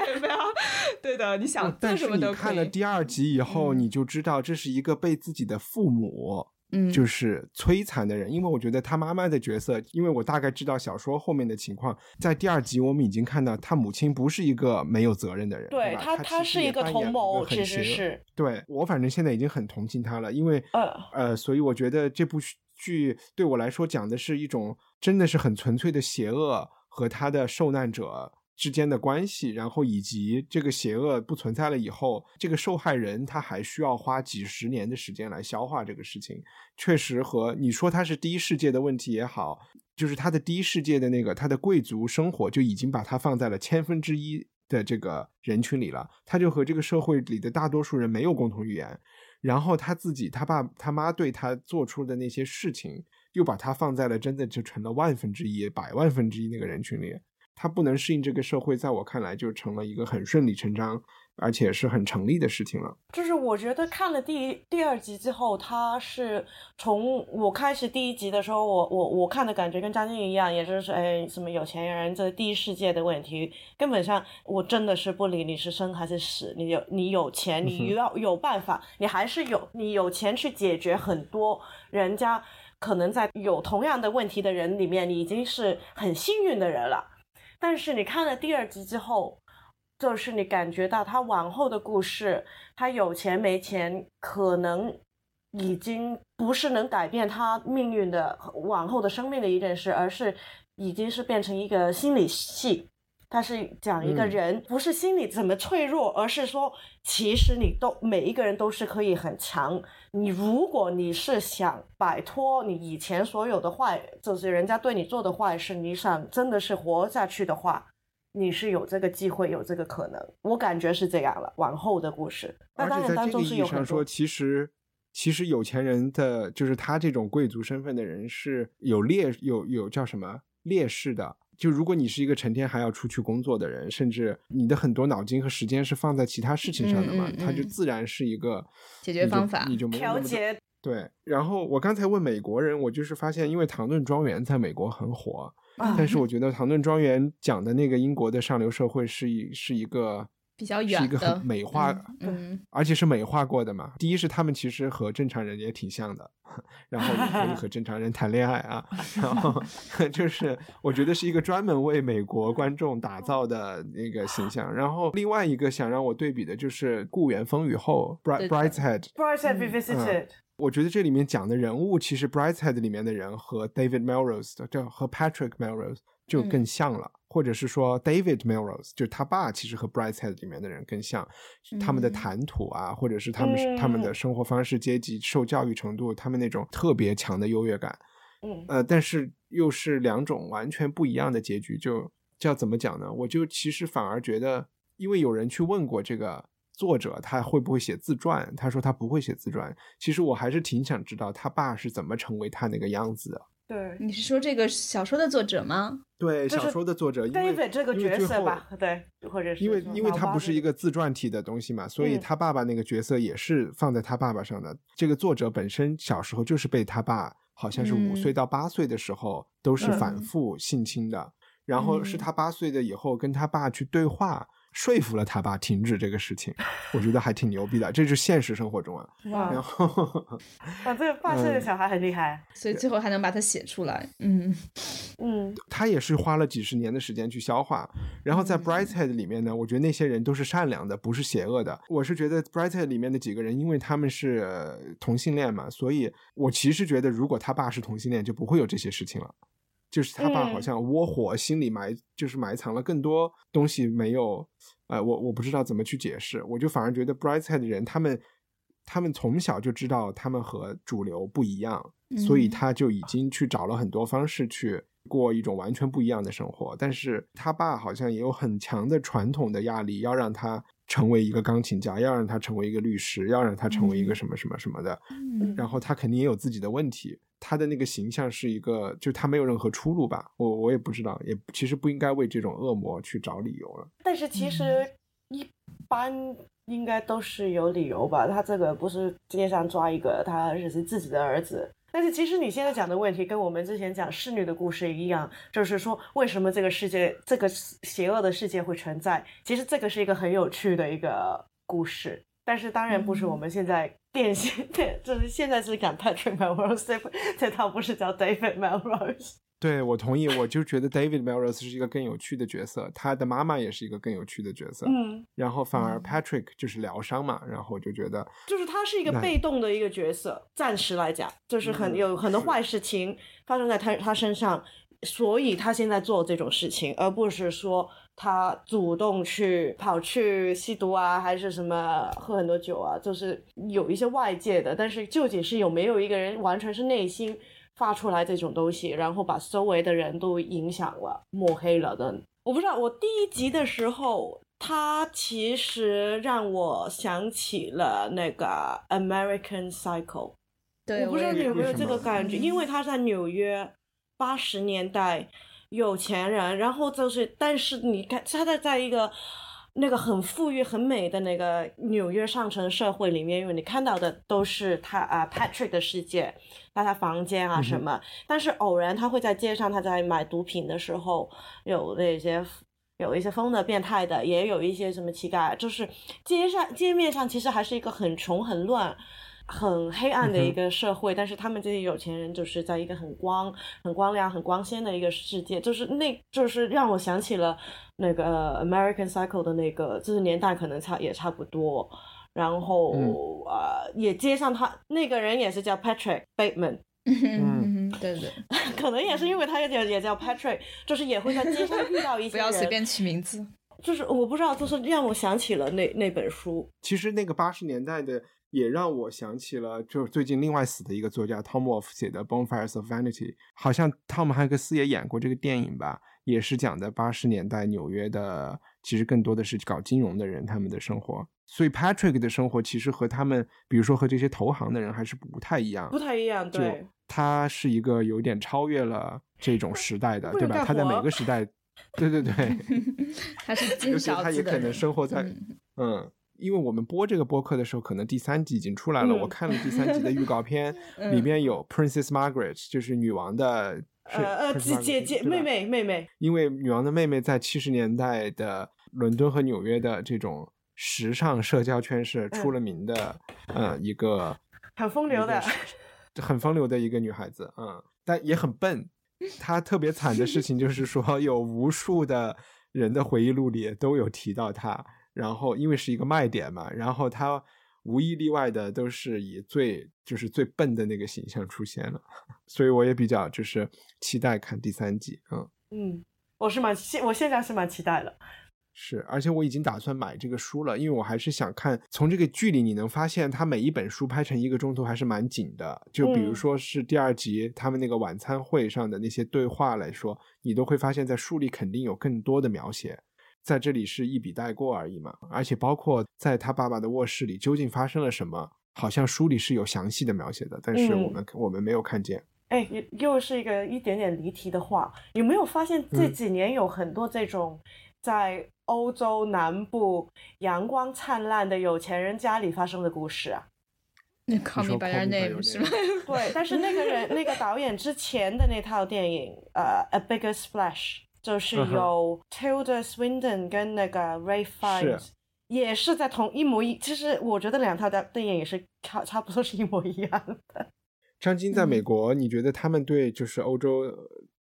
对的，你想做什么都可以。看了第二集以后，你就知道这是一个被自己的父母，嗯，就是摧残的人。因为我觉得他妈妈的角色，因为我大概知道小说后面的情况，在第二集我们已经看到他母亲不是一个没有责任的人，对他，他是一个同谋，其实是。对我反正现在已经很同情他了，因为呃呃，所以我觉得这部。剧对我来说讲的是一种真的是很纯粹的邪恶和他的受难者之间的关系，然后以及这个邪恶不存在了以后，这个受害人他还需要花几十年的时间来消化这个事情。确实和你说他是第一世界的问题也好，就是他的第一世界的那个他的贵族生活就已经把他放在了千分之一的这个人群里了，他就和这个社会里的大多数人没有共同语言。然后他自己，他爸他妈对他做出的那些事情，又把他放在了真的就成了万分之一、百万分之一那个人群里，他不能适应这个社会，在我看来就成了一个很顺理成章。而且是很成立的事情了。就是我觉得看了第一、第二集之后，他是从我开始第一集的时候，我我我看的感觉跟张晋一样，也就是哎，什么有钱人这第一世界的问题，根本上我真的是不理你是生还是死，你有你有钱，你要有办法，你还是有你有钱去解决很多人家可能在有同样的问题的人里面，你已经是很幸运的人了。但是你看了第二集之后。就是你感觉到他往后的故事，他有钱没钱，可能已经不是能改变他命运的往后的生命的一件事，而是已经是变成一个心理戏。他是讲一个人不是心理怎么脆弱，而是说其实你都每一个人都是可以很强。你如果你是想摆脱你以前所有的坏，就是人家对你做的坏事，你想真的是活下去的话。你是有这个机会，有这个可能，我感觉是这样了。往后的故事，而且在这个意义上说，其实其实有钱人的就是他这种贵族身份的人是有劣有有叫什么劣势的，就如果你是一个成天还要出去工作的人，甚至你的很多脑筋和时间是放在其他事情上的嘛，嗯嗯嗯它就自然是一个解决方法你就你就没有那么多调节对。然后我刚才问美国人，我就是发现，因为《唐顿庄园》在美国很火，啊但是我觉得《唐顿庄园》讲的那个英国的上流社会是一是一个比较是一远的个很美化，嗯嗯而且是美化过的嘛。第一是他们其实和正常人也挺像的，然后也可以和正常人谈恋爱啊。然后 <laughs> 就是我觉得是一个专门为美国观众打造的那个形象。然后另外一个想让我对比的就是《故园风雨后》（Bright Brideshead）。Bryce had revisited，我觉得这里面讲的人物，其实《Brideshead》里面的人和 David Melrose 的，就和 Patrick Melrose 就更像了，或者是说 David Melrose，就是他爸，其实和《Brideshead》里面的人更像，他们的嗯。谈吐啊，或者是他们是他们的生活方式、阶级、受教育程度，他们那种特别强的优越感，嗯。呃，但是又是两种完全不一样的结局，就叫怎么讲呢？我就其实反而觉得，因为有人去问过这个作者，他会不会写自传？他说他不会写自传。其实我还是挺想知道他爸是怎么成为他那个样子的。对你是说这个小说的作者吗？对，就是小说的作者因为，David 这个角色吧，对，或者是因为因为他不是一个个自传体的东西嘛，所以嗯他爸爸那个角色也是放在他爸爸上的。这个作者本身小时候就是被他爸好像是五嗯岁到八岁的时候都是反嗯复性侵的，然后是嗯他八岁的以后跟他爸去对话，说服了他爸停止这个事情。我觉得还挺牛逼的，这是现实生活中啊。哇然，后 <laughs> 哇，这个八岁的嗯小孩很厉害，所以最后还能把它写出来。嗯 <laughs> 嗯他也是花了几十年的时间去消化。然后在嗯 Brighthead 里面呢，我觉得那些人都是善良的，不是邪恶的。我是觉得 Brighthead 里面的几个人，因为他们是呃同性恋嘛，所以我其实觉得，如果他爸是同性恋，就不会有这些事情了。就是他爸嗯好像窝火，心里埋就是埋藏了更多东西，没有，呃，我我不知道怎么去解释。我就反而觉得 Brighthead 的人，他们他们从小就知道他们和主流不一样，所以嗯他就已经去找了很多方式去过一种完全不一样的生活。但是他爸好像也有很强的传统的压力，要让他成为一个钢琴家，要让他成为一个律师，要让他成为一个嗯什么什么什么的。嗯然后他肯定也有自己的问题，他的那个形象是一个，就他没有任何出路吧？我我也不知道，也其实不应该为这种恶魔去找理由了。但是其实一般应该都是有理由吧，他这个不是街上抓一个，他只是自己的儿子。但是其实你现在讲的问题跟我们之前讲侍女的故事一样，就是说为什么这个世界这个邪恶的世界会存在？其实这个是一个很有趣的一个故事，但是当然不是我们现在典型的，就是现在是讲 Patrick Melrose，这 <laughs> 这套不是叫 David Melrose。对，我同意，我就觉得 David Melrose 是一个更有趣的角色，他的妈妈也是一个更有趣的角色。嗯，然后反而嗯 Patrick 就是疗伤嘛，然后我就觉得，就是他是一个被动的一个角色，暂时来讲，就是很嗯有很多坏事情发生在他他身上，所以他现在做这种事情，而不是说他主动去跑去吸毒啊，还是什么喝很多酒啊，就是有一些外界的，但是究竟是有没有一个人完全是内心发出来这种东西，然后把周围的人都影响了、抹黑了的。我不知道，我第一集的时候，他其实让我想起了那个 American Cycle。对，我不知道你有没有这个感觉，嗯因为他在纽约八十年代有钱人，然后就是，但是你看他在在一个那个很富裕、很美的那个纽约上层社会里面，因为你看到的都是他啊、Patrick 的世界，那他房间啊什么，但是偶然他会在街上，他在买毒品的时候有那些。有一些疯的、变态的，也有一些什么乞丐，就是街上街面上其实还是一个很穷、很乱、很黑暗的一个社会，但是他们这些有钱人就是在一个很光、很光亮、很光鲜的一个世界，就是那，就是让我想起了那个呃 American Cycle 的那个，就是年代可能差也差不多。然后、嗯。呃，也接上他那个人也是叫 Patrick Bateman，嗯，对对，<laughs> 可能也是因为他也叫也叫 Patrick，就是也会在街上遇到一些不要随便起名字。就是我不知道，就是让我想起了那那本书。其实那个八十年代的也让我想起了，就是最近另外死的一个作家 Tom Wolfe 写的《Bonfires of Vanity》，好像汤姆汉克斯也演过这个电影吧，也是讲的八十年代纽约的，其实更多的是搞金融的人他们的生活。所以 Patrick 的生活其实和他们，比如说和这些投行的人还是不太一样，不太一样，对，他是一个有点超越了这种时代的，对吧？他在每个 <laughs> 时代，对对对，<laughs> 他是尤其进勺他也可能生活在嗯嗯。因为我们播这个播客的时候，可能第三集已经出来了。嗯我看了第三集的预告片，<laughs> 里嗯面有 Princess Margaret，就是女王的，是呃呃，姐姐姐妹妹妹妹，因为女王的妹妹在七十年代的伦敦和纽约的这种时尚社交圈是出了名的，呃，一个很风流的 <laughs> 很风流的一个女孩子，嗯，但也很笨。她特别惨的事情就是说，有无数的人的回忆录里都有提到她，然后因为是一个卖点嘛，然后他无一例外的都是以最就是最笨的那个形象出现了，<laughs> 所以我也比较就是期待看第三季，嗯。嗯，我是蛮现我现在是蛮期待的。是，而且我已经打算买这个书了，因为我还是想看。从这个剧里，你能发现他每一本书拍成一个钟头还是蛮紧的。就比如嗯说是第二集他们那个晚餐会上的那些对话来说，你都会发现在书里肯定有更多的描写，在这里是一笔带过而已嘛。而且包括在他爸爸的卧室里究竟发生了什么，好像书里是有详细的描写的，但是我嗯们、我们没有看见。哎，又又是一个一点点离题的话，有没有发现这嗯几年有很多这种在欧洲南部阳光灿烂的有钱人家里发生的故事啊？那 Call 说 Me by Your Name 是吗？对，但是那个人那个导演之前的那套电影，呃，《A Bigger Splash》，就是有 Tilda Swinton 跟那个 Ray Fiennes，也是在同一模一。其实我觉得两套的电影也是差差不多是一模一样的。张晶在美嗯国，你觉得他们对就是欧洲、呃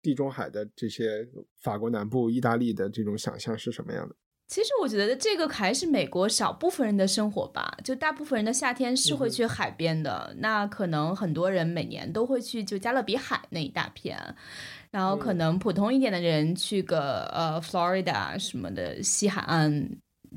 地中海的这些法国南部、意大利的这种想象是什么样的？其实我觉得这个还是美国少部分人的生活吧，就大部分人的夏天是会去海边的。那可能很多人每年都会去就加勒比海那一大片，然后可嗯能普通一点的人去个呃 Florida 什么的西海岸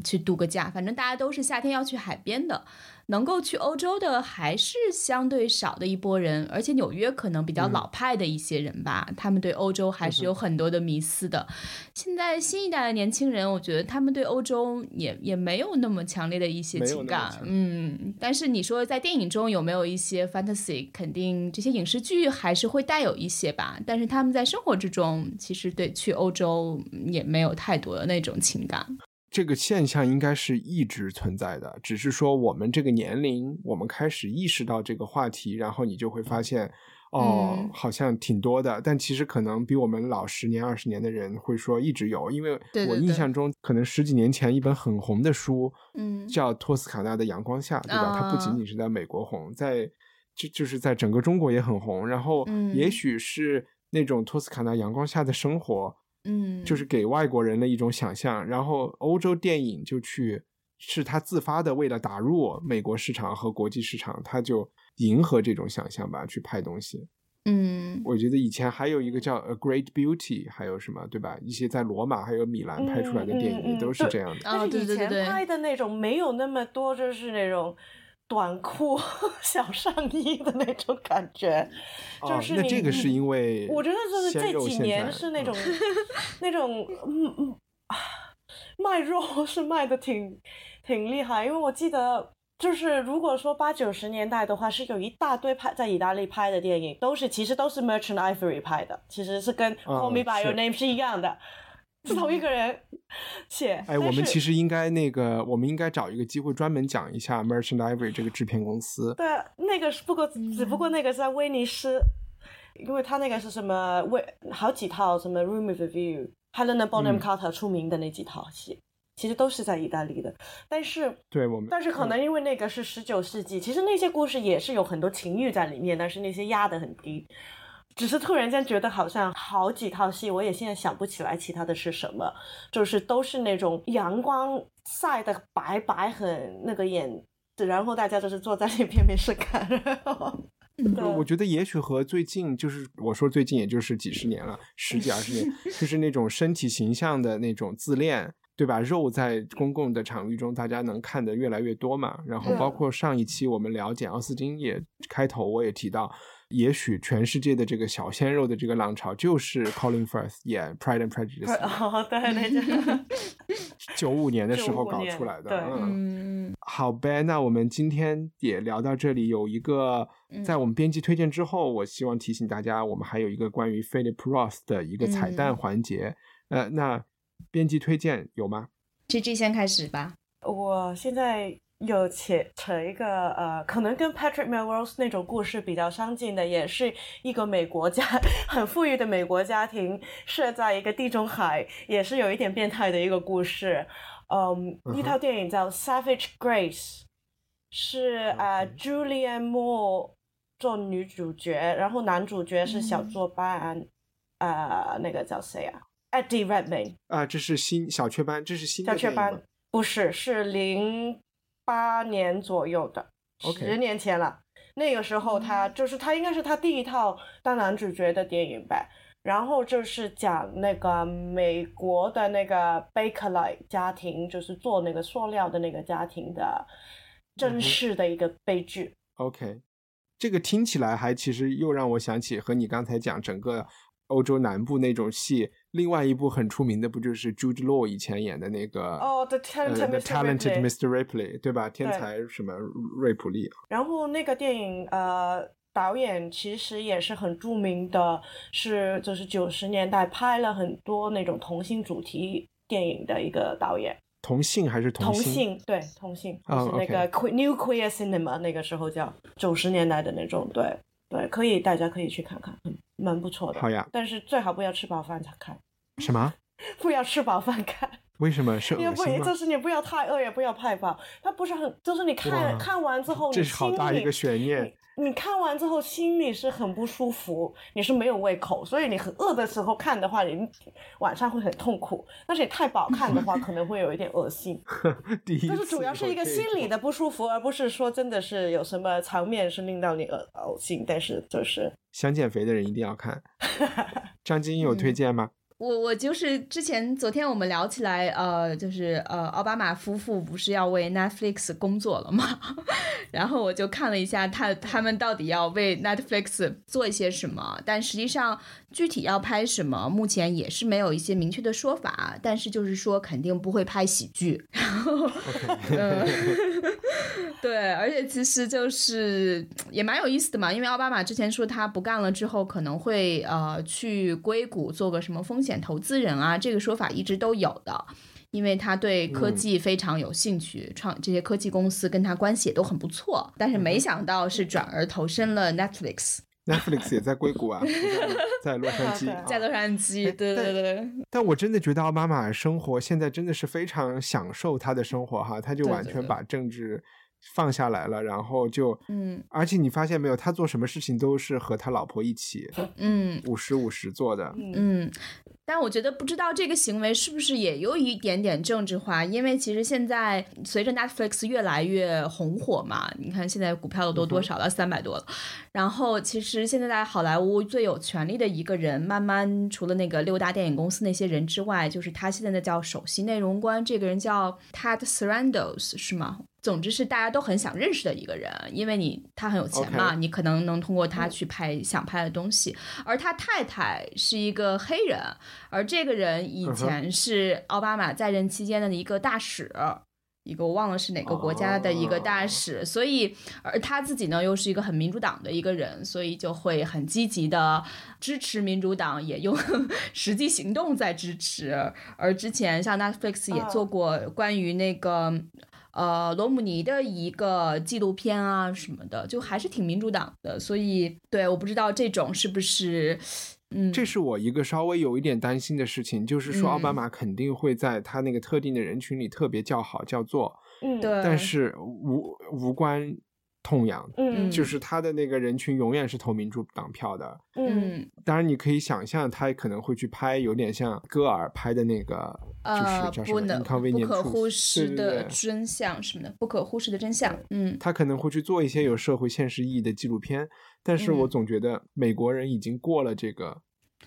去度个假，反正大家都是夏天要去海边的。能够去欧洲的还是相对少的一波人，而且纽约可能比较嗯老派的一些人吧，他们对欧洲还是有很多的迷思的。现在新一代的年轻人，我觉得他们对欧洲也也没有那么强烈的一些情感嗯。但是你说在电影中有没有一些 fantasy？肯定这些影视剧还是会带有一些吧。但是他们在生活之中，其实对去欧洲也没有太多的那种情感。这个现象应该是一直存在的，只是说我们这个年龄，我们开始意识到这个话题，然后你就会发现，哦，嗯好像挺多的。但其实可能比我们老十年、二十年的人会说一直有，因为我印象中，可能十几年前一本很红的书，嗯叫《托斯卡纳的阳光下》，对吧？它不仅啊仅是在美国红，在就就是在整个中国也很红。然后，嗯也许是那种托斯卡纳阳光下的生活，嗯，就是给外国人的一种想象，然后欧洲电影就去是他自发的，为了打入美国市场和国际市场，他就迎合这种想象吧，去拍东西。嗯我觉得以前还有一个叫《A Great Beauty》，还有什么对吧？一些在罗马还有米兰拍出来的电影也都是这样的。啊但是以前拍的那种没有那么多，就是那种短裤、<laughs> 小上衣的那种感觉，就哦是你那这个是因为我觉得就是这几年是那嗯种、那种嗯嗯啊卖肉 <laughs> 是卖的挺挺厉害，因为我记得。就是如果说八九十年代的话，是有一大堆拍在意大利拍的电影，都是其实都是 Merchant Ivory 拍的，其实是跟 Call Me by Your Name 是一样的，是同一个人 <laughs> 写。哎，我们其实实应该那个，我们应该找一个机会专门讲一下 Merchant Ivory 这个制片公司。对啊那个是不过只不过那个是在威尼斯，因为他那个是什么威好几套什么 Room with a View、Helena Bonham 嗯 Carter 出名的那几套戏，其实都是在意大利的，但是。对我们，但是可能因为那个是十九世纪，其实那些故事也是有很多情欲在里面，但是那些压得很低。只是突然间觉得好像好几套戏，我也现在想不起来其他的是什么，就是都是那种阳光晒得白白很那个眼，然后大家就是坐在那边没事干，<laughs> 然后对我觉得也许和最近就是我说最近也就是几十年了，十几二十年，<laughs> 就是那种身体形象的那种自恋，对吧？肉在公共的场域中，大家能看得越来越多嘛。然后包括上一期我们聊简奥斯汀也开头我也提到，也许全世界的这个小鲜肉的这个浪潮就是 Colin Firth 演 Pride and Prejudice，哦，对，<laughs> 九五年的时候搞出来的。对嗯，嗯，好呗，那我们今天也聊到这里。有一个嗯在我们编辑推荐之后，我希望提醒大家，我们还有一个关于 Philip Roth 的一个彩蛋嗯环节。呃，那编辑推荐有吗？G G 先开始吧。我现在有写成一个呃，可能跟 Patrick Melrose 那种故事比较相近的，也是一个美国家 <laughs> 很富裕的美国家庭，设在一个地中海，也是有一点变态的一个故事。嗯，一套电影叫《Savage Grace》，是呃 OK Julianne Moore 做女主角，然后男主角是小嗯作班，呃，那个叫谁啊？Eddie Redmayne。啊、这是新小雀斑，这是新的小雀斑不是，是零八年左右的十年前了。那个时候他就是他应该是他第一套当男主角的电影吧。然后就是讲那个美国的那个 Bakelite 家庭，就是做那个塑料的那个家庭的嗯真哼实的一个悲剧。OK，这个听起来还其实又让我想起和你刚才讲整个欧洲南部那种戏，另外一部很出名的不就是 Jude Law 以前演的那个哦，The 呃 Talented The Mr. Talented Ripley Mr. Ripley 对吧？天才什么瑞普利？然后那个电影，呃，导演其实也是很著名的，是就是九十年代拍了很多那种同性主题电影的一个导演。同性还是同同性？对同性，是那个 que- New Queer Cinema 那个时候叫九十年代的那种，对对，可以大家可以去看看，嗯，蛮不错的。好呀但是最好不要吃饱饭才看，什么？<laughs> 不要吃饱饭看。为什么是恶心吗？是你不要太饿，也不要太饱。它不是很，就是你看看完之后，心是好大一里个悬念。你你看完之后心里是很不舒服，你是没有胃口，所以你很饿的时候看的话，你晚上会很痛苦。但是你太饱看的话，可能会有一点恶心。<laughs> 第一次就是主要是一个心理的不舒服，而不是说真的是有什么场面是令到你恶恶心。但是就是想减肥的人一定要看。<laughs> 张晶有嗯推荐吗？我我就是之前昨天我们聊起来，呃，就是呃，奥巴马夫妇不是要为 Netflix 工作了吗？<laughs> 然后我就看了一下他他们到底要为 Netflix 做一些什么，但实际上具体要拍什么，目前也是没有一些明确的说法。但是就是说肯定不会拍喜剧，<laughs> 然后，嗯，<laughs> 对，而且其实就是也蛮有意思的嘛，因为奥巴马之前说他不干了之后可能会呃去硅谷做个什么风险投资人啊，这个说法一直都有的。因为他对科技非常有兴趣，创这些科技公司跟他关系也都很不错，但是没想到是转而投身了 Netflix，Netflix 也在硅谷啊，<laughs> 在在洛杉矶在洛杉矶，对对对对，但我真的觉得奥巴马生活现在真的是非常享受他的生活哈，他就完全把政治放下来了，然后就，嗯。而且你发现没有，他做什么事情都是和他老婆一起嗯。五十五十做的。嗯。嗯，但我觉得不知道这个行为是不是也有一点点政治化，因为其实现在随着 Netflix 越来越红火嘛，你看现在股票都多少了，三百多了。然后其实现在在好莱坞最有权力的一个人，慢慢除了那个六大电影公司那些人之外，就是他现在的叫首席内容官，这个人叫 Ted Sarandos 是吗？总之是大家都很想认识的一个人，因为你他很有钱嘛你可能能通过他去拍想拍的东西。而他太太是一个黑人，而这个人以前是奥巴马在任期间的一个大使。一个我忘了是哪个国家的一个大哦使，所以而他自己呢又是一个很民主党的一个人，所以就会很积极的支持民主党，也用 <laughs> 实际行动在支持。而之前像 Netflix 也做过关于那个、呃罗姆尼的一个纪录片啊什么的，就还是挺民主党的。所以对，我不知道这种是不是嗯，这是我一个稍微有一点担心的事情，就是说奥巴嗯。马肯定会在他那个特定的人群里特别叫好叫座，嗯。对，但是无无关痛痒，嗯就是他的那个人群永远是投民主党票的。嗯嗯当然，你可以想象他可能会去拍有点像戈尔拍的那个，就是呃叫什么不能不可忽视的真相什么的，不可忽视的真相，嗯。他可能会去做一些有社会现实意义的纪录片，但是我嗯总觉得美国人已经过了这个，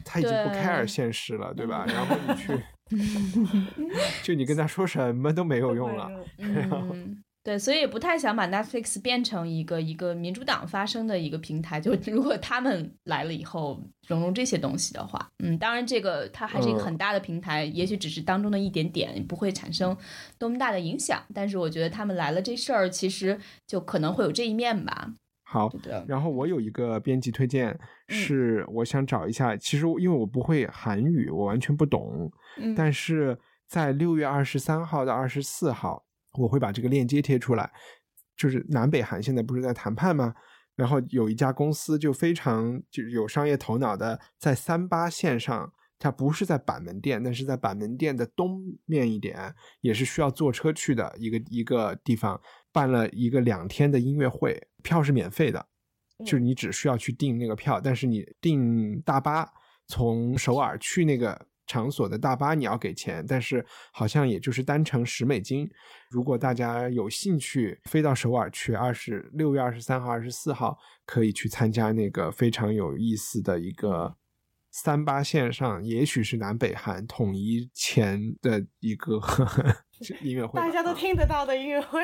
他已经不对 care 现实了，对吧？然后你去，<laughs> 就你跟他说什么都没有用了。嗯，对，所以也不太想把 Netflix 变成一个一个民主党发声的一个平台。就如果他们来了以后融入这些东西的话，嗯，当然这个它还是一个很大的平台，也许只是当中的一点点，不会产生多么大的影响。但是我觉得他们来了这事儿，其实就可能会有这一面吧。好的，然后我有一个编辑推荐，是我想找一下，其实因为我不会韩语，我完全不懂，嗯，但是在六月二十三号到二十四号，我会把这个链接贴出来。就是南北韩现在不是在谈判吗？然后有一家公司就非常就有商业头脑的，在三八线上，它不是在板门店，但是在板门店的东面一点，也是需要坐车去的一个一个地方。办了一个两天的音乐会，票是免费的，就是你只需要去订那个票，但是你订大巴从首尔去那个场所的大巴你要给钱，但是好像也就是单程十美金。如果大家有兴趣飞到首尔去，二十六月二十三号、二十四号可以去参加那个非常有意思的一个三八线上，也许是南北韩统一前的一个 <laughs> 音乐会，大家都听得到的音乐会。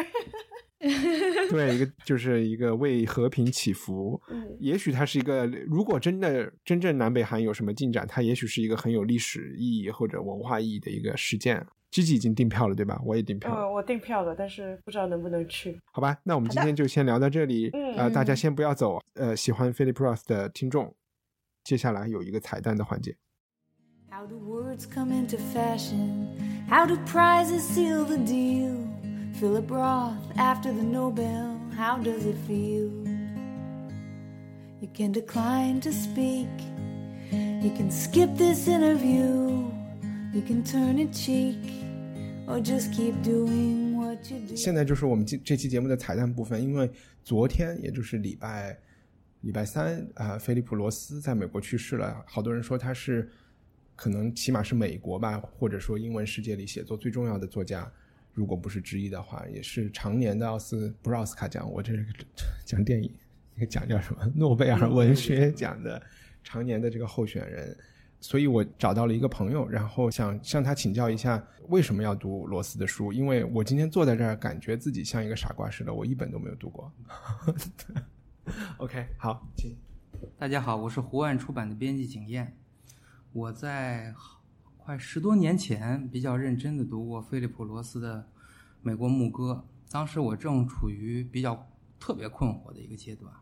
<laughs> 对，一个就是一个为和平祈福。嗯，也许它是一个，如果真的真正南北韩有什么进展，它也许是一个很有历史意义或者文化意义的一个事件。G G 已经订票了，对吧？我也订票了。嗯，我订票了，但是不知道能不能去。好吧，那我们今天就先聊到这里。嗯，呃，大家先不要走。呃，喜欢 Philip Roth 的听众，接下来有一个彩蛋的环节。How do words come into fashion? How do prizes seal the deal? Philip Roth after the Nobel, how does it feel? You can decline to speak. You can skip this interview. You can turn a cheek or just keep doing what you do. 现在就是我们这这期节目的彩蛋部分，因为昨天也就是礼拜礼拜三啊、菲利普罗斯在美国去世了。好多人说他是可能起码是美国吧，或者说英文世界里写作最重要的作家，如果不是之一的话，也是常年的奥斯不是奥斯卡奖，我这是讲电影，那个奖叫什么？诺贝尔文学奖的常年的这个候选人。所以我找到了一个朋友，然后想向他请教一下为什么要读罗斯的书，因为我今天坐在这儿，感觉自己像一个傻瓜似的，我一本都没有读过。<laughs> <laughs> OK，好，请。大家好，我是湖岸出版的编辑景燕。我在快十多年前比较认真的读过菲利普·罗斯的《美国牧歌》，当时我正处于比较特别困惑的一个阶段，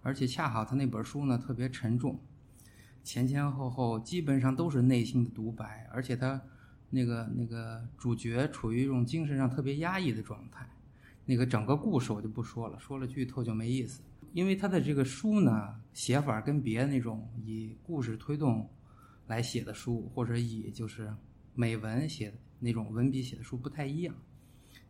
而且恰好他那本书呢特别沉重。前前后后基本上都是内心的独白，而且他那个那个主角处于一种精神上特别压抑的状态。那个整个故事我就不说了，说了剧透就没意思。因为他的这个书呢，写法跟别的那种以故事推动来写的书，或者以就是美文写的那种文笔写的书不太一样，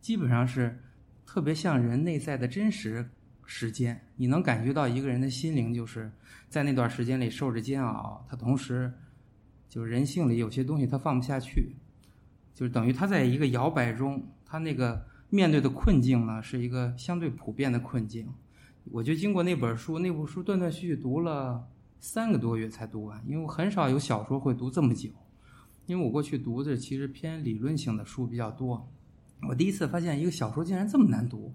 基本上是特别像人内在的真实。时间，你能感觉到一个人的心灵就是在那段时间里受着煎熬，他同时就是人性里有些东西他放不下去，就是等于他在一个摇摆中，他那个面对的困境呢是一个相对普遍的困境。我就经过那本书，那部书断断续续读了三个多月才读完，因为我很少有小说会读这么久，因为我过去读的其实偏理论性的书比较多，我第一次发现一个小说竟然这么难读，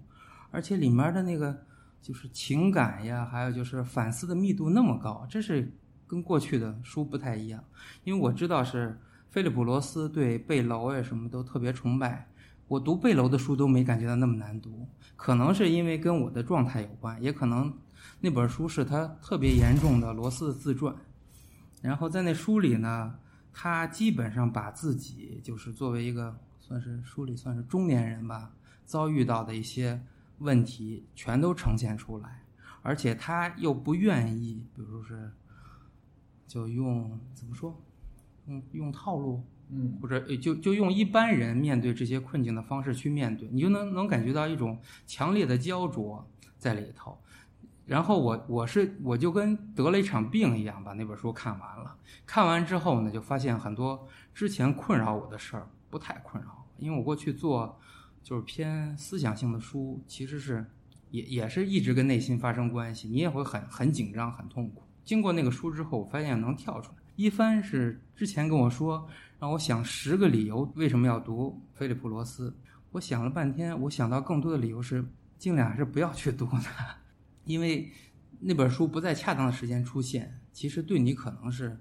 而且里面的那个。就是情感呀，还有就是反思的密度那么高，这是跟过去的书不太一样。因为我知道是菲利普·罗斯对贝楼呀什么都特别崇拜，我读贝楼的书都没感觉到那么难读。可能是因为跟我的状态有关，也可能那本书是他特别严重的罗斯的自传。然后在那书里呢，他基本上把自己就是作为一个算是书里算是中年人吧，遭遇到的一些。问题全都呈现出来，而且他又不愿意，比如是，就用怎么说，用用套路，嗯，或者就就用一般人面对这些困境的方式去面对，你就能能感觉到一种强烈的焦灼在里头。然后我我是我就跟得了一场病一样，把那本书看完了。看完之后呢，就发现很多之前困扰我的事儿不太困扰，因为我过去做。就是偏思想性的书，其实是也也是一直跟内心发生关系，你也会很很紧张、很痛苦。经过那个书之后，我发现能跳出来。一帆是之前跟我说，让我想十个理由为什么要读菲利普·罗斯。我想了半天，我想到更多的理由是，尽量还是不要去读它，因为那本书不在恰当的时间出现，其实对你可能是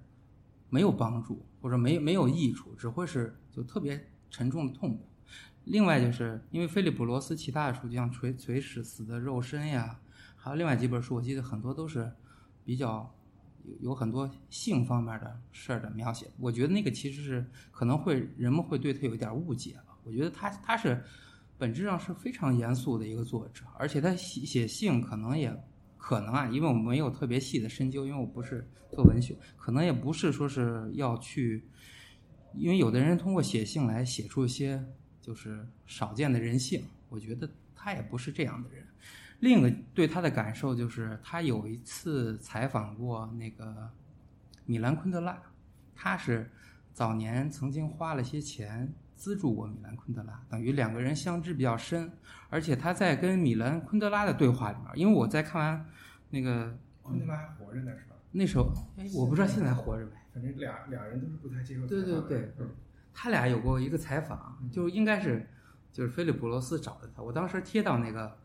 没有帮助，或者没没有益处，只会是就特别沉重的痛苦。另外，就是因为菲利普罗斯其他的书，就像《垂垂死死的肉身》呀，还有另外几本书，我记得很多都是比较有很多性方面的事的描写。我觉得那个其实是可能会人们会对他有一点误解了。我觉得他他是本质上是非常严肃的一个作者，而且他写写性可能也可能啊，因为我没有特别细的深究，因为我不是做文学，可能也不是说是要去，因为有的人通过写信来写出一些就是少见的人性，我觉得他也不是这样的人。另一个对他的感受就是，他有一次采访过那个米兰昆德拉，他是早年曾经花了些钱资助过米兰昆德拉，等于两个人相知比较深。而且他在跟米兰昆德拉的对话里面，因为我在看完那个昆德拉还活着呢，是吧？那时候，哎，我不知道现在还活着没。反正俩俩人都是不太接受采对对对嗯，他俩有过一个采访，就应该是就是菲利普罗斯找的他，我当时贴到那个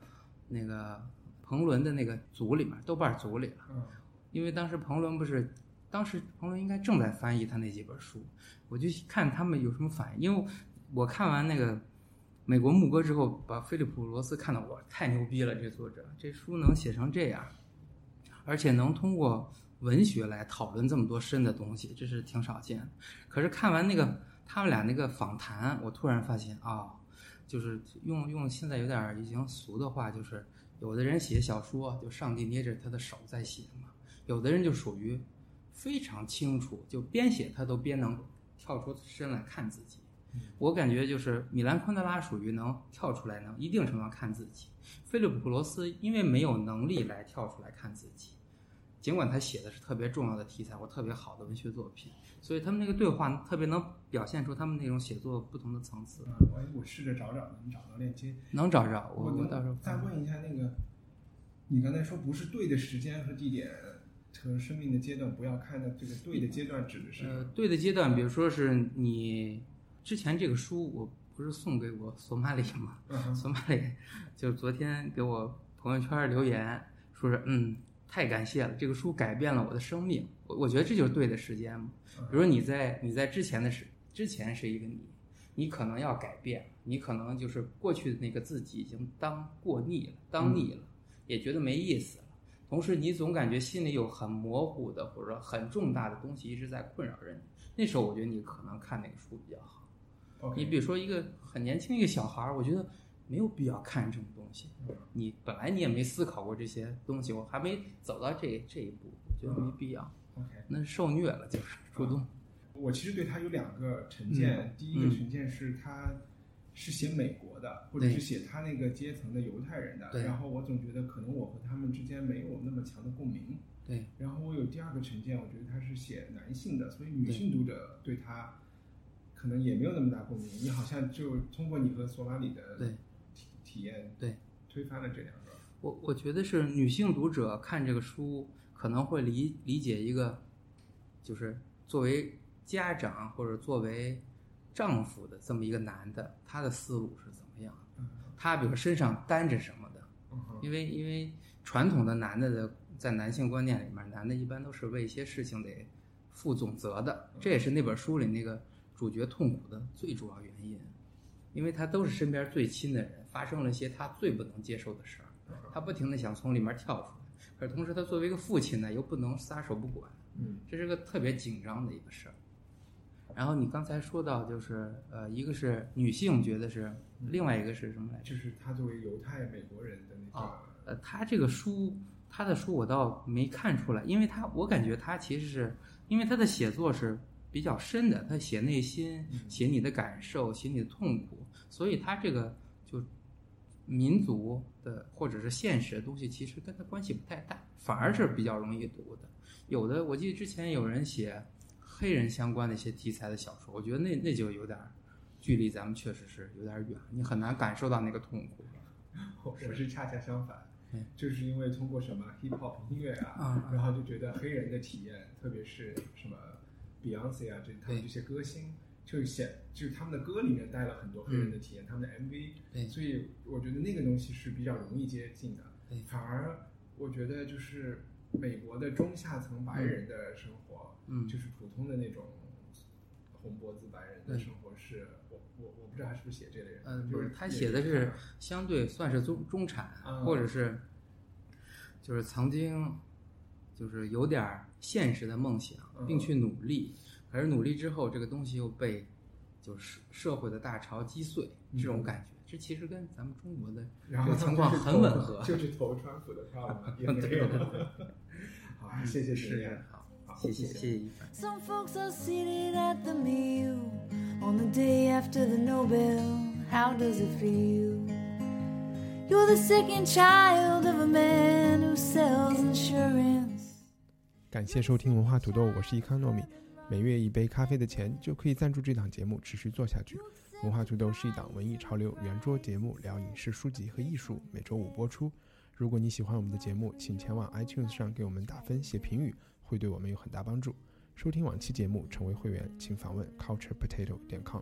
那个彭伦的那个组里面，豆瓣组里了。嗯因为当时彭伦不是，当时彭伦应该正在翻译他那几本书，我就看他们有什么反应。因为我看完那个《美国牧歌》之后，把菲利普罗斯看到我太牛逼了，这作者这书能写成这样，而且能通过文学来讨论这么多深的东西，这是挺少见的。可是看完那个他们俩那个访谈，我突然发现啊、就是用用现在有点儿已经俗的话，就是有的人写小说，就上帝捏着他的手在写嘛。有的人就属于非常清楚，就边写他都边能跳出身来看自己。我感觉就是米兰昆德拉属于能跳出来，能一定程度上看自己。菲利普罗斯因为没有能力来跳出来看自己，尽管他写的是特别重要的题材或特别好的文学作品，所以他们那个对话特别能表现出他们那种写作不同的层次。啊，我我试着找找，能找到链接。能找着我，我到时候再问一下那个，你刚才说不是对的时间和地点和生命的阶段，不要看的这个对的阶段指的是？呃，对的阶段，比如说是你之前这个书，我不是送给我索马里吗？嗯索马里就是昨天给我朋友圈留言，说是嗯，太感谢了，这个书改变了我的生命。我我觉得这就是对的时间嘛。比如说你在你在之前的时之前是一个你，你可能要改变，你可能就是过去的那个自己已经当过腻了，当腻了，也觉得没意思了。同时，你总感觉心里有很模糊的或者说很重大的东西一直在困扰着你。那时候，我觉得你可能看那个书比较好。你比如说一个很年轻一个小孩儿，我觉得没有必要看这种东西。你本来你也没思考过这些东西，我还没走到这这一步，我觉得没必要。OK，那受虐了，就是主动。我其实对他有两个成见，嗯第一个成见是他是写美国的，或者是写他那个阶层的犹太人的，对然后我总觉得可能我和他们之间没有那么强的共鸣。对，然后我有第二个成见，我觉得他是写男性的，所以女性读者对他可能也没有那么大共鸣。你好像就通过你和索马里的对体体验，对，推翻了这两个。我我觉得是女性读者看这个书可能会理理解一个，就是作为家长或者作为丈夫的这么一个男的，他的思路是怎么样的？他比如身上担着什么的？因为因为传统的男的的在男性观念里面，男的一般都是为一些事情得负总责的，这也是那本书里那个主角痛苦的最主要原因，因为他都是身边最亲的人，发生了一些他最不能接受的事儿，他不停的想从里面跳出来，可是同时他作为一个父亲呢，又不能撒手不管，嗯。这是个特别紧张的一个事儿。然后你刚才说到，就是呃，一个是女性觉得是，另外一个是什么来着？就是他作为犹太美国人的那个，啊呃，他这个书，他的书我倒没看出来，因为他我感觉他其实是因为他的写作是比较深的，他写内心，写你的感受，写你的痛苦，所以他这个就民族的或者是现实的东西，其实跟他关系不太大，反而是比较容易读的。有的我记得之前有人写黑人相关的一些题材的小说，我觉得那那就有点儿距离咱们确实是有点儿远，你很难感受到那个痛苦。我 <laughs> 我是恰恰相反，就是因为通过什么 hip hop 音乐啊，啊然后就觉得黑人的体验，特别是什么 Beyonce 啊，这他们这些歌星，就显就是他们的歌里面带了很多黑人的体验，他们的 MV，对。所以我觉得那个东西是比较容易接近的对。反而我觉得就是美国的中下层白人的生活，嗯。就是普通的那种红脖子白人的生活是，我我我不知道他是不是写这类人，嗯，就不是，他写的是相对算是中中产，嗯或者是就是曾经就是有点儿现实的梦想，嗯。并去努力，可是努力之后，这个东西又被就是社会的大潮击碎，这种嗯感觉，这其实跟咱们中国的然后这个情况很吻合。就是投川普的票嘛，也没有。好啊，谢谢是经验，好，谢谢谢谢一凡。Some folks are seated at the meal on the day after the Nobel. How does it feel? You're the second child of a man who sells insurance. 感谢收听文化土豆，我是伊康糯米。每月一杯咖啡的钱就可以赞助这档节目持续做下去。文化土豆是一档文艺潮流圆桌节目，聊影视、书籍和艺术，每周五播出。如果你喜欢我们的节目，请前往 iTunes 上给我们打分、写评语，会对我们有很大帮助。收听往期节目，成为会员，请访问 culturepotato 点 com。